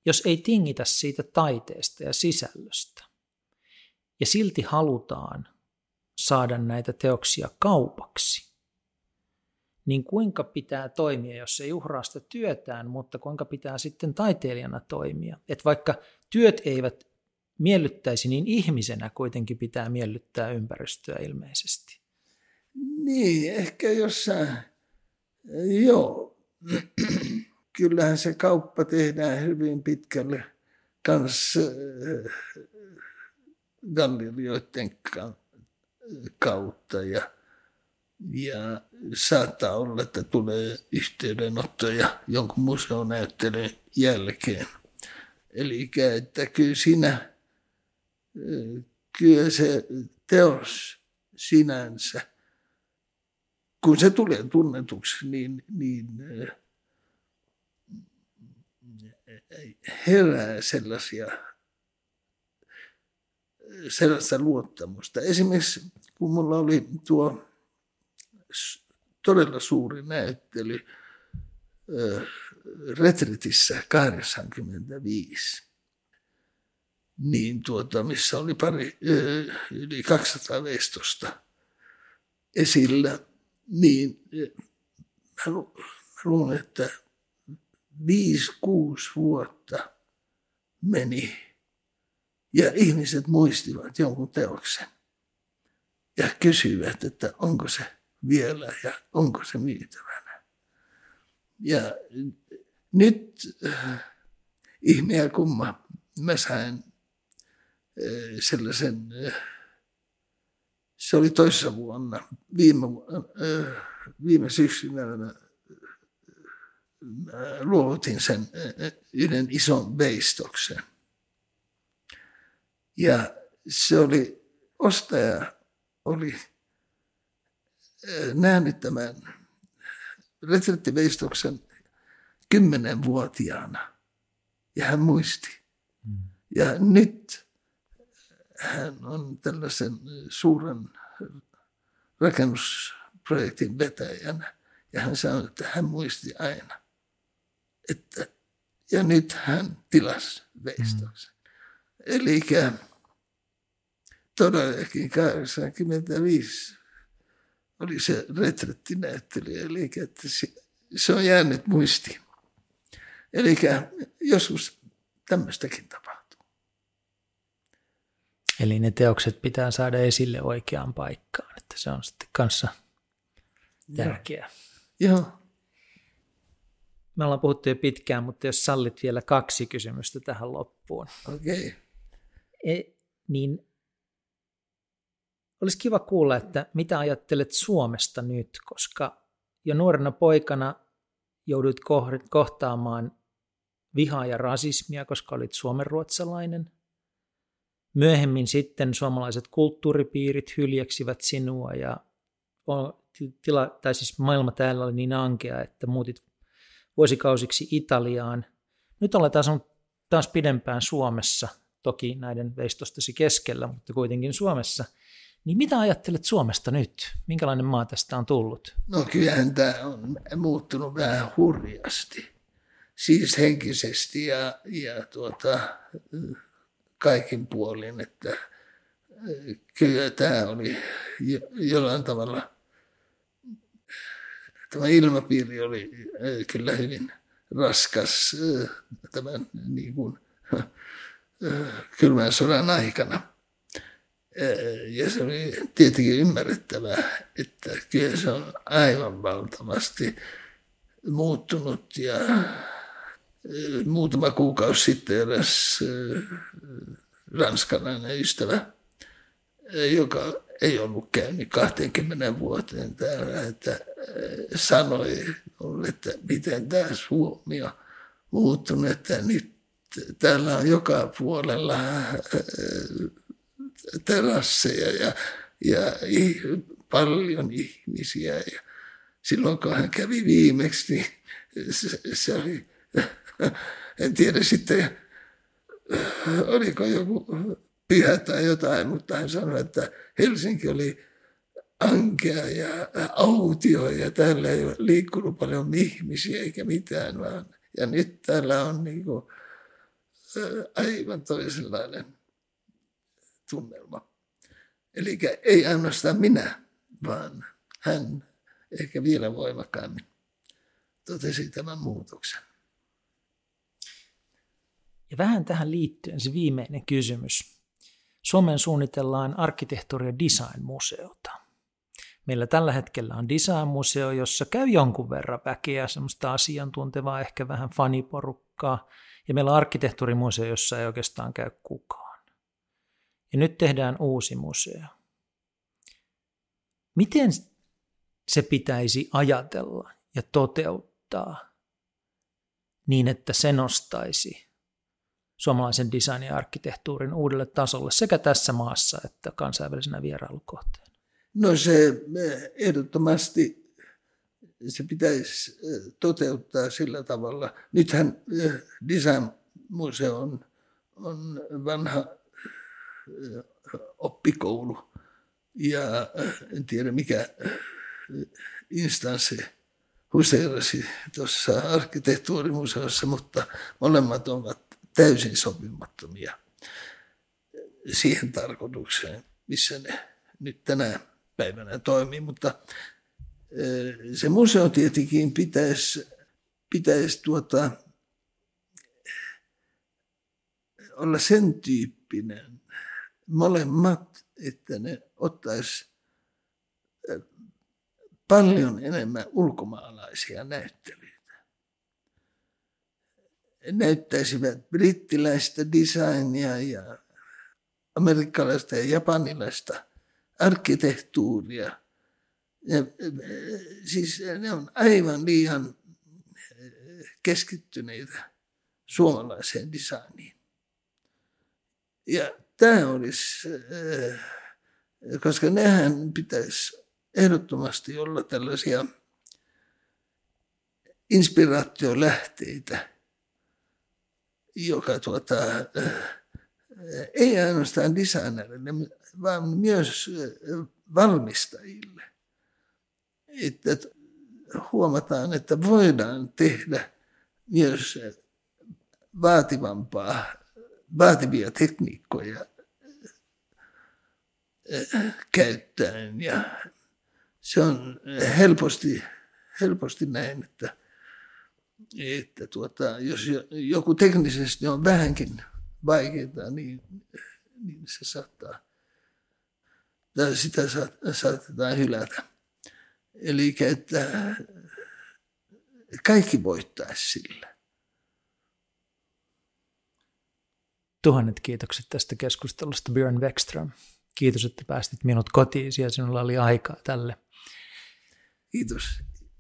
jos ei tingitä siitä taiteesta ja sisällöstä, ja silti halutaan saada näitä teoksia kaupaksi, niin kuinka pitää toimia, jos ei uhraa sitä työtään, mutta kuinka pitää sitten taiteilijana toimia. Että vaikka työt eivät miellyttäisi, niin ihmisenä kuitenkin pitää miellyttää ympäristöä ilmeisesti. Niin, ehkä jossain, joo. Kyllähän se kauppa tehdään hyvin pitkälle kanssa gallerioiden kautta ja ja saattaa olla, että tulee yhteydenottoja jonkun museonäyttelyn jälkeen. Eli että kyllä siinä, kyllä se teos sinänsä, kun se tulee tunnetuksi, niin, niin herää sellaisia, sellaista luottamusta. Esimerkiksi kun mulla oli tuo todella suuri näyttely Retretissä 85, niin tuota, missä oli pari, yli 200 veistosta esillä, niin mä luulen, että viisi, kuusi vuotta meni ja ihmiset muistivat jonkun teoksen ja kysyivät, että onko se vielä ja onko se myytävänä. Ja nyt äh, ihme ja kumma, mä sain äh, sellaisen, äh, se oli toissa vuonna, viime, äh, viime syksynä mä, mä luovutin sen äh, yhden ison veistoksen. Ja se oli, ostaja oli nähnyt tämän retrettiveistoksen kymmenenvuotiaana ja hän muisti. Mm. Ja nyt hän on tällaisen suuren rakennusprojektin vetäjänä ja hän sanoi, että hän muisti aina, että ja nyt hän tilasi veistoksen. Eli todellakin 85 oli se retrettinäyttely, eli että se, se on jäänyt muistiin. Eli joskus tämmöistäkin tapahtuu. Eli ne teokset pitää saada esille oikeaan paikkaan, että se on sitten kanssa tärkeää. Joo. Joo. Me ollaan puhuttu jo pitkään, mutta jos sallit vielä kaksi kysymystä tähän loppuun. Okei. Okay. E, niin olisi kiva kuulla, että mitä ajattelet Suomesta nyt, koska jo nuorena poikana jouduit kohtaamaan vihaa ja rasismia, koska olit suomenruotsalainen. Myöhemmin sitten suomalaiset kulttuuripiirit hyljeksivät sinua ja tila, tai siis maailma täällä oli niin ankea, että muutit vuosikausiksi Italiaan. Nyt olet asunut taas pidempään Suomessa, toki näiden veistostasi keskellä, mutta kuitenkin Suomessa. Niin mitä ajattelet Suomesta nyt? Minkälainen maa tästä on tullut? No kyllähän tämä on muuttunut vähän hurjasti. Siis henkisesti ja, ja tuota, kaikin puolin, että kyllä tämä oli jollain tavalla, tämä ilmapiiri oli kyllä hyvin raskas tämän niin kuin, kylmän sodan aikana. Ja se oli tietenkin ymmärrettävää, että kyllä se on aivan valtavasti muuttunut ja muutama kuukausi sitten eräs ranskalainen ystävä, joka ei ollut käynyt 20 vuoteen täällä, että sanoi että miten tämä Suomi on muuttunut, että nyt täällä on joka puolella terasseja ja, ja paljon ihmisiä. Ja silloin kun hän kävi viimeksi, niin se, se oli, en tiedä sitten, oliko joku pyhä tai jotain, mutta hän sanoi, että Helsinki oli ankea ja autio ja täällä ei ole liikkunut paljon ihmisiä eikä mitään, vaan ja nyt täällä on niin kuin aivan toisenlainen tunnelma. Eli ei ainoastaan minä, vaan hän ehkä vielä voimakkaammin totesi tämän muutoksen. Ja vähän tähän liittyen se viimeinen kysymys. Suomeen suunnitellaan arkkitehtuuri- ja design-museota. Meillä tällä hetkellä on design-museo, jossa käy jonkun verran väkeä, semmoista asiantuntevaa, ehkä vähän faniporukkaa. Ja meillä on arkkitehtuurimuseo, jossa ei oikeastaan käy kukaan. Ja nyt tehdään uusi museo. Miten se pitäisi ajatella ja toteuttaa niin, että se nostaisi suomalaisen design ja arkkitehtuurin uudelle tasolle sekä tässä maassa että kansainvälisenä vierailukohteena? No se ehdottomasti se pitäisi toteuttaa sillä tavalla. Nythän Design-museo on, on vanha oppikoulu ja en tiedä mikä instanssi huseerasi tuossa arkkitehtuurimuseossa, mutta molemmat ovat täysin sopimattomia siihen tarkoitukseen, missä ne nyt tänä päivänä toimii. Mutta se museo tietenkin pitäisi, pitäisi tuota, olla sen tyyppinen molemmat, että ne ottaisi paljon enemmän ulkomaalaisia näyttelyitä. Näyttäisivät brittiläistä designia ja amerikkalaista ja japanilaista arkkitehtuuria. Ja, siis ne on aivan liian keskittyneitä suomalaiseen designiin. Ja tämä olisi, koska nehän pitäisi ehdottomasti olla tällaisia inspiraatiolähteitä, joka tuota, ei ainoastaan designerille, vaan myös valmistajille. Että huomataan, että voidaan tehdä myös vaativampaa, vaativia tekniikkoja käyttäen ja se on helposti, helposti näin, että, että tuota, jos joku teknisesti on vähänkin vaikeaa, niin, niin se saattaa, tai sitä saatetaan hylätä. Eli että kaikki voittaisi sillä. Tuhannet kiitokset tästä keskustelusta, Björn Wexström. Kiitos, että päästit minut kotiin ja sinulla oli aikaa tälle. Kiitos.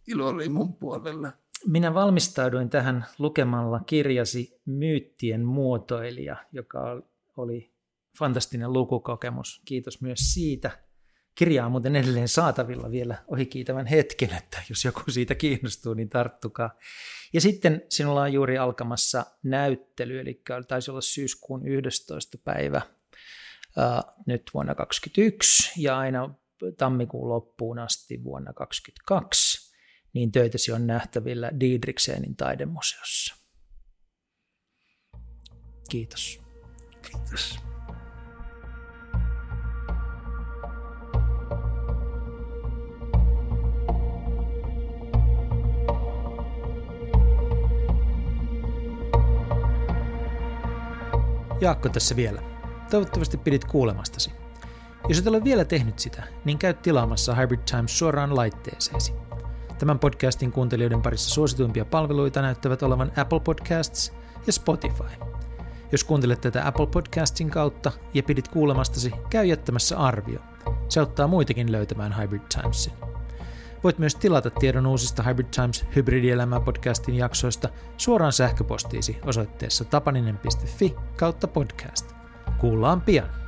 Ilo oli mun puolella. Minä valmistauduin tähän lukemalla kirjasi Myyttien muotoilija, joka oli fantastinen lukukokemus. Kiitos myös siitä. Kirja on muuten edelleen saatavilla vielä ohikiitävän hetken, että jos joku siitä kiinnostuu, niin tarttukaa. Ja sitten sinulla on juuri alkamassa näyttely, eli taisi olla syyskuun 11. päivä uh, nyt vuonna 2021 ja aina tammikuun loppuun asti vuonna 2022, niin töitäsi on nähtävillä Diedriksenin taidemuseossa. Kiitos. Kiitos. Jaakko tässä vielä. Toivottavasti pidit kuulemastasi. Jos et ole vielä tehnyt sitä, niin käy tilaamassa Hybrid Times suoraan laitteeseesi. Tämän podcastin kuuntelijoiden parissa suosituimpia palveluita näyttävät olevan Apple Podcasts ja Spotify. Jos kuuntelet tätä Apple Podcastin kautta ja pidit kuulemastasi, käy jättämässä arvio. Se auttaa muitakin löytämään Hybrid Timesin. Voit myös tilata tiedon uusista Hybrid Times Hybridielämää podcastin jaksoista suoraan sähköpostiisi osoitteessa tapaninen.fi kautta podcast. Kuullaan pian!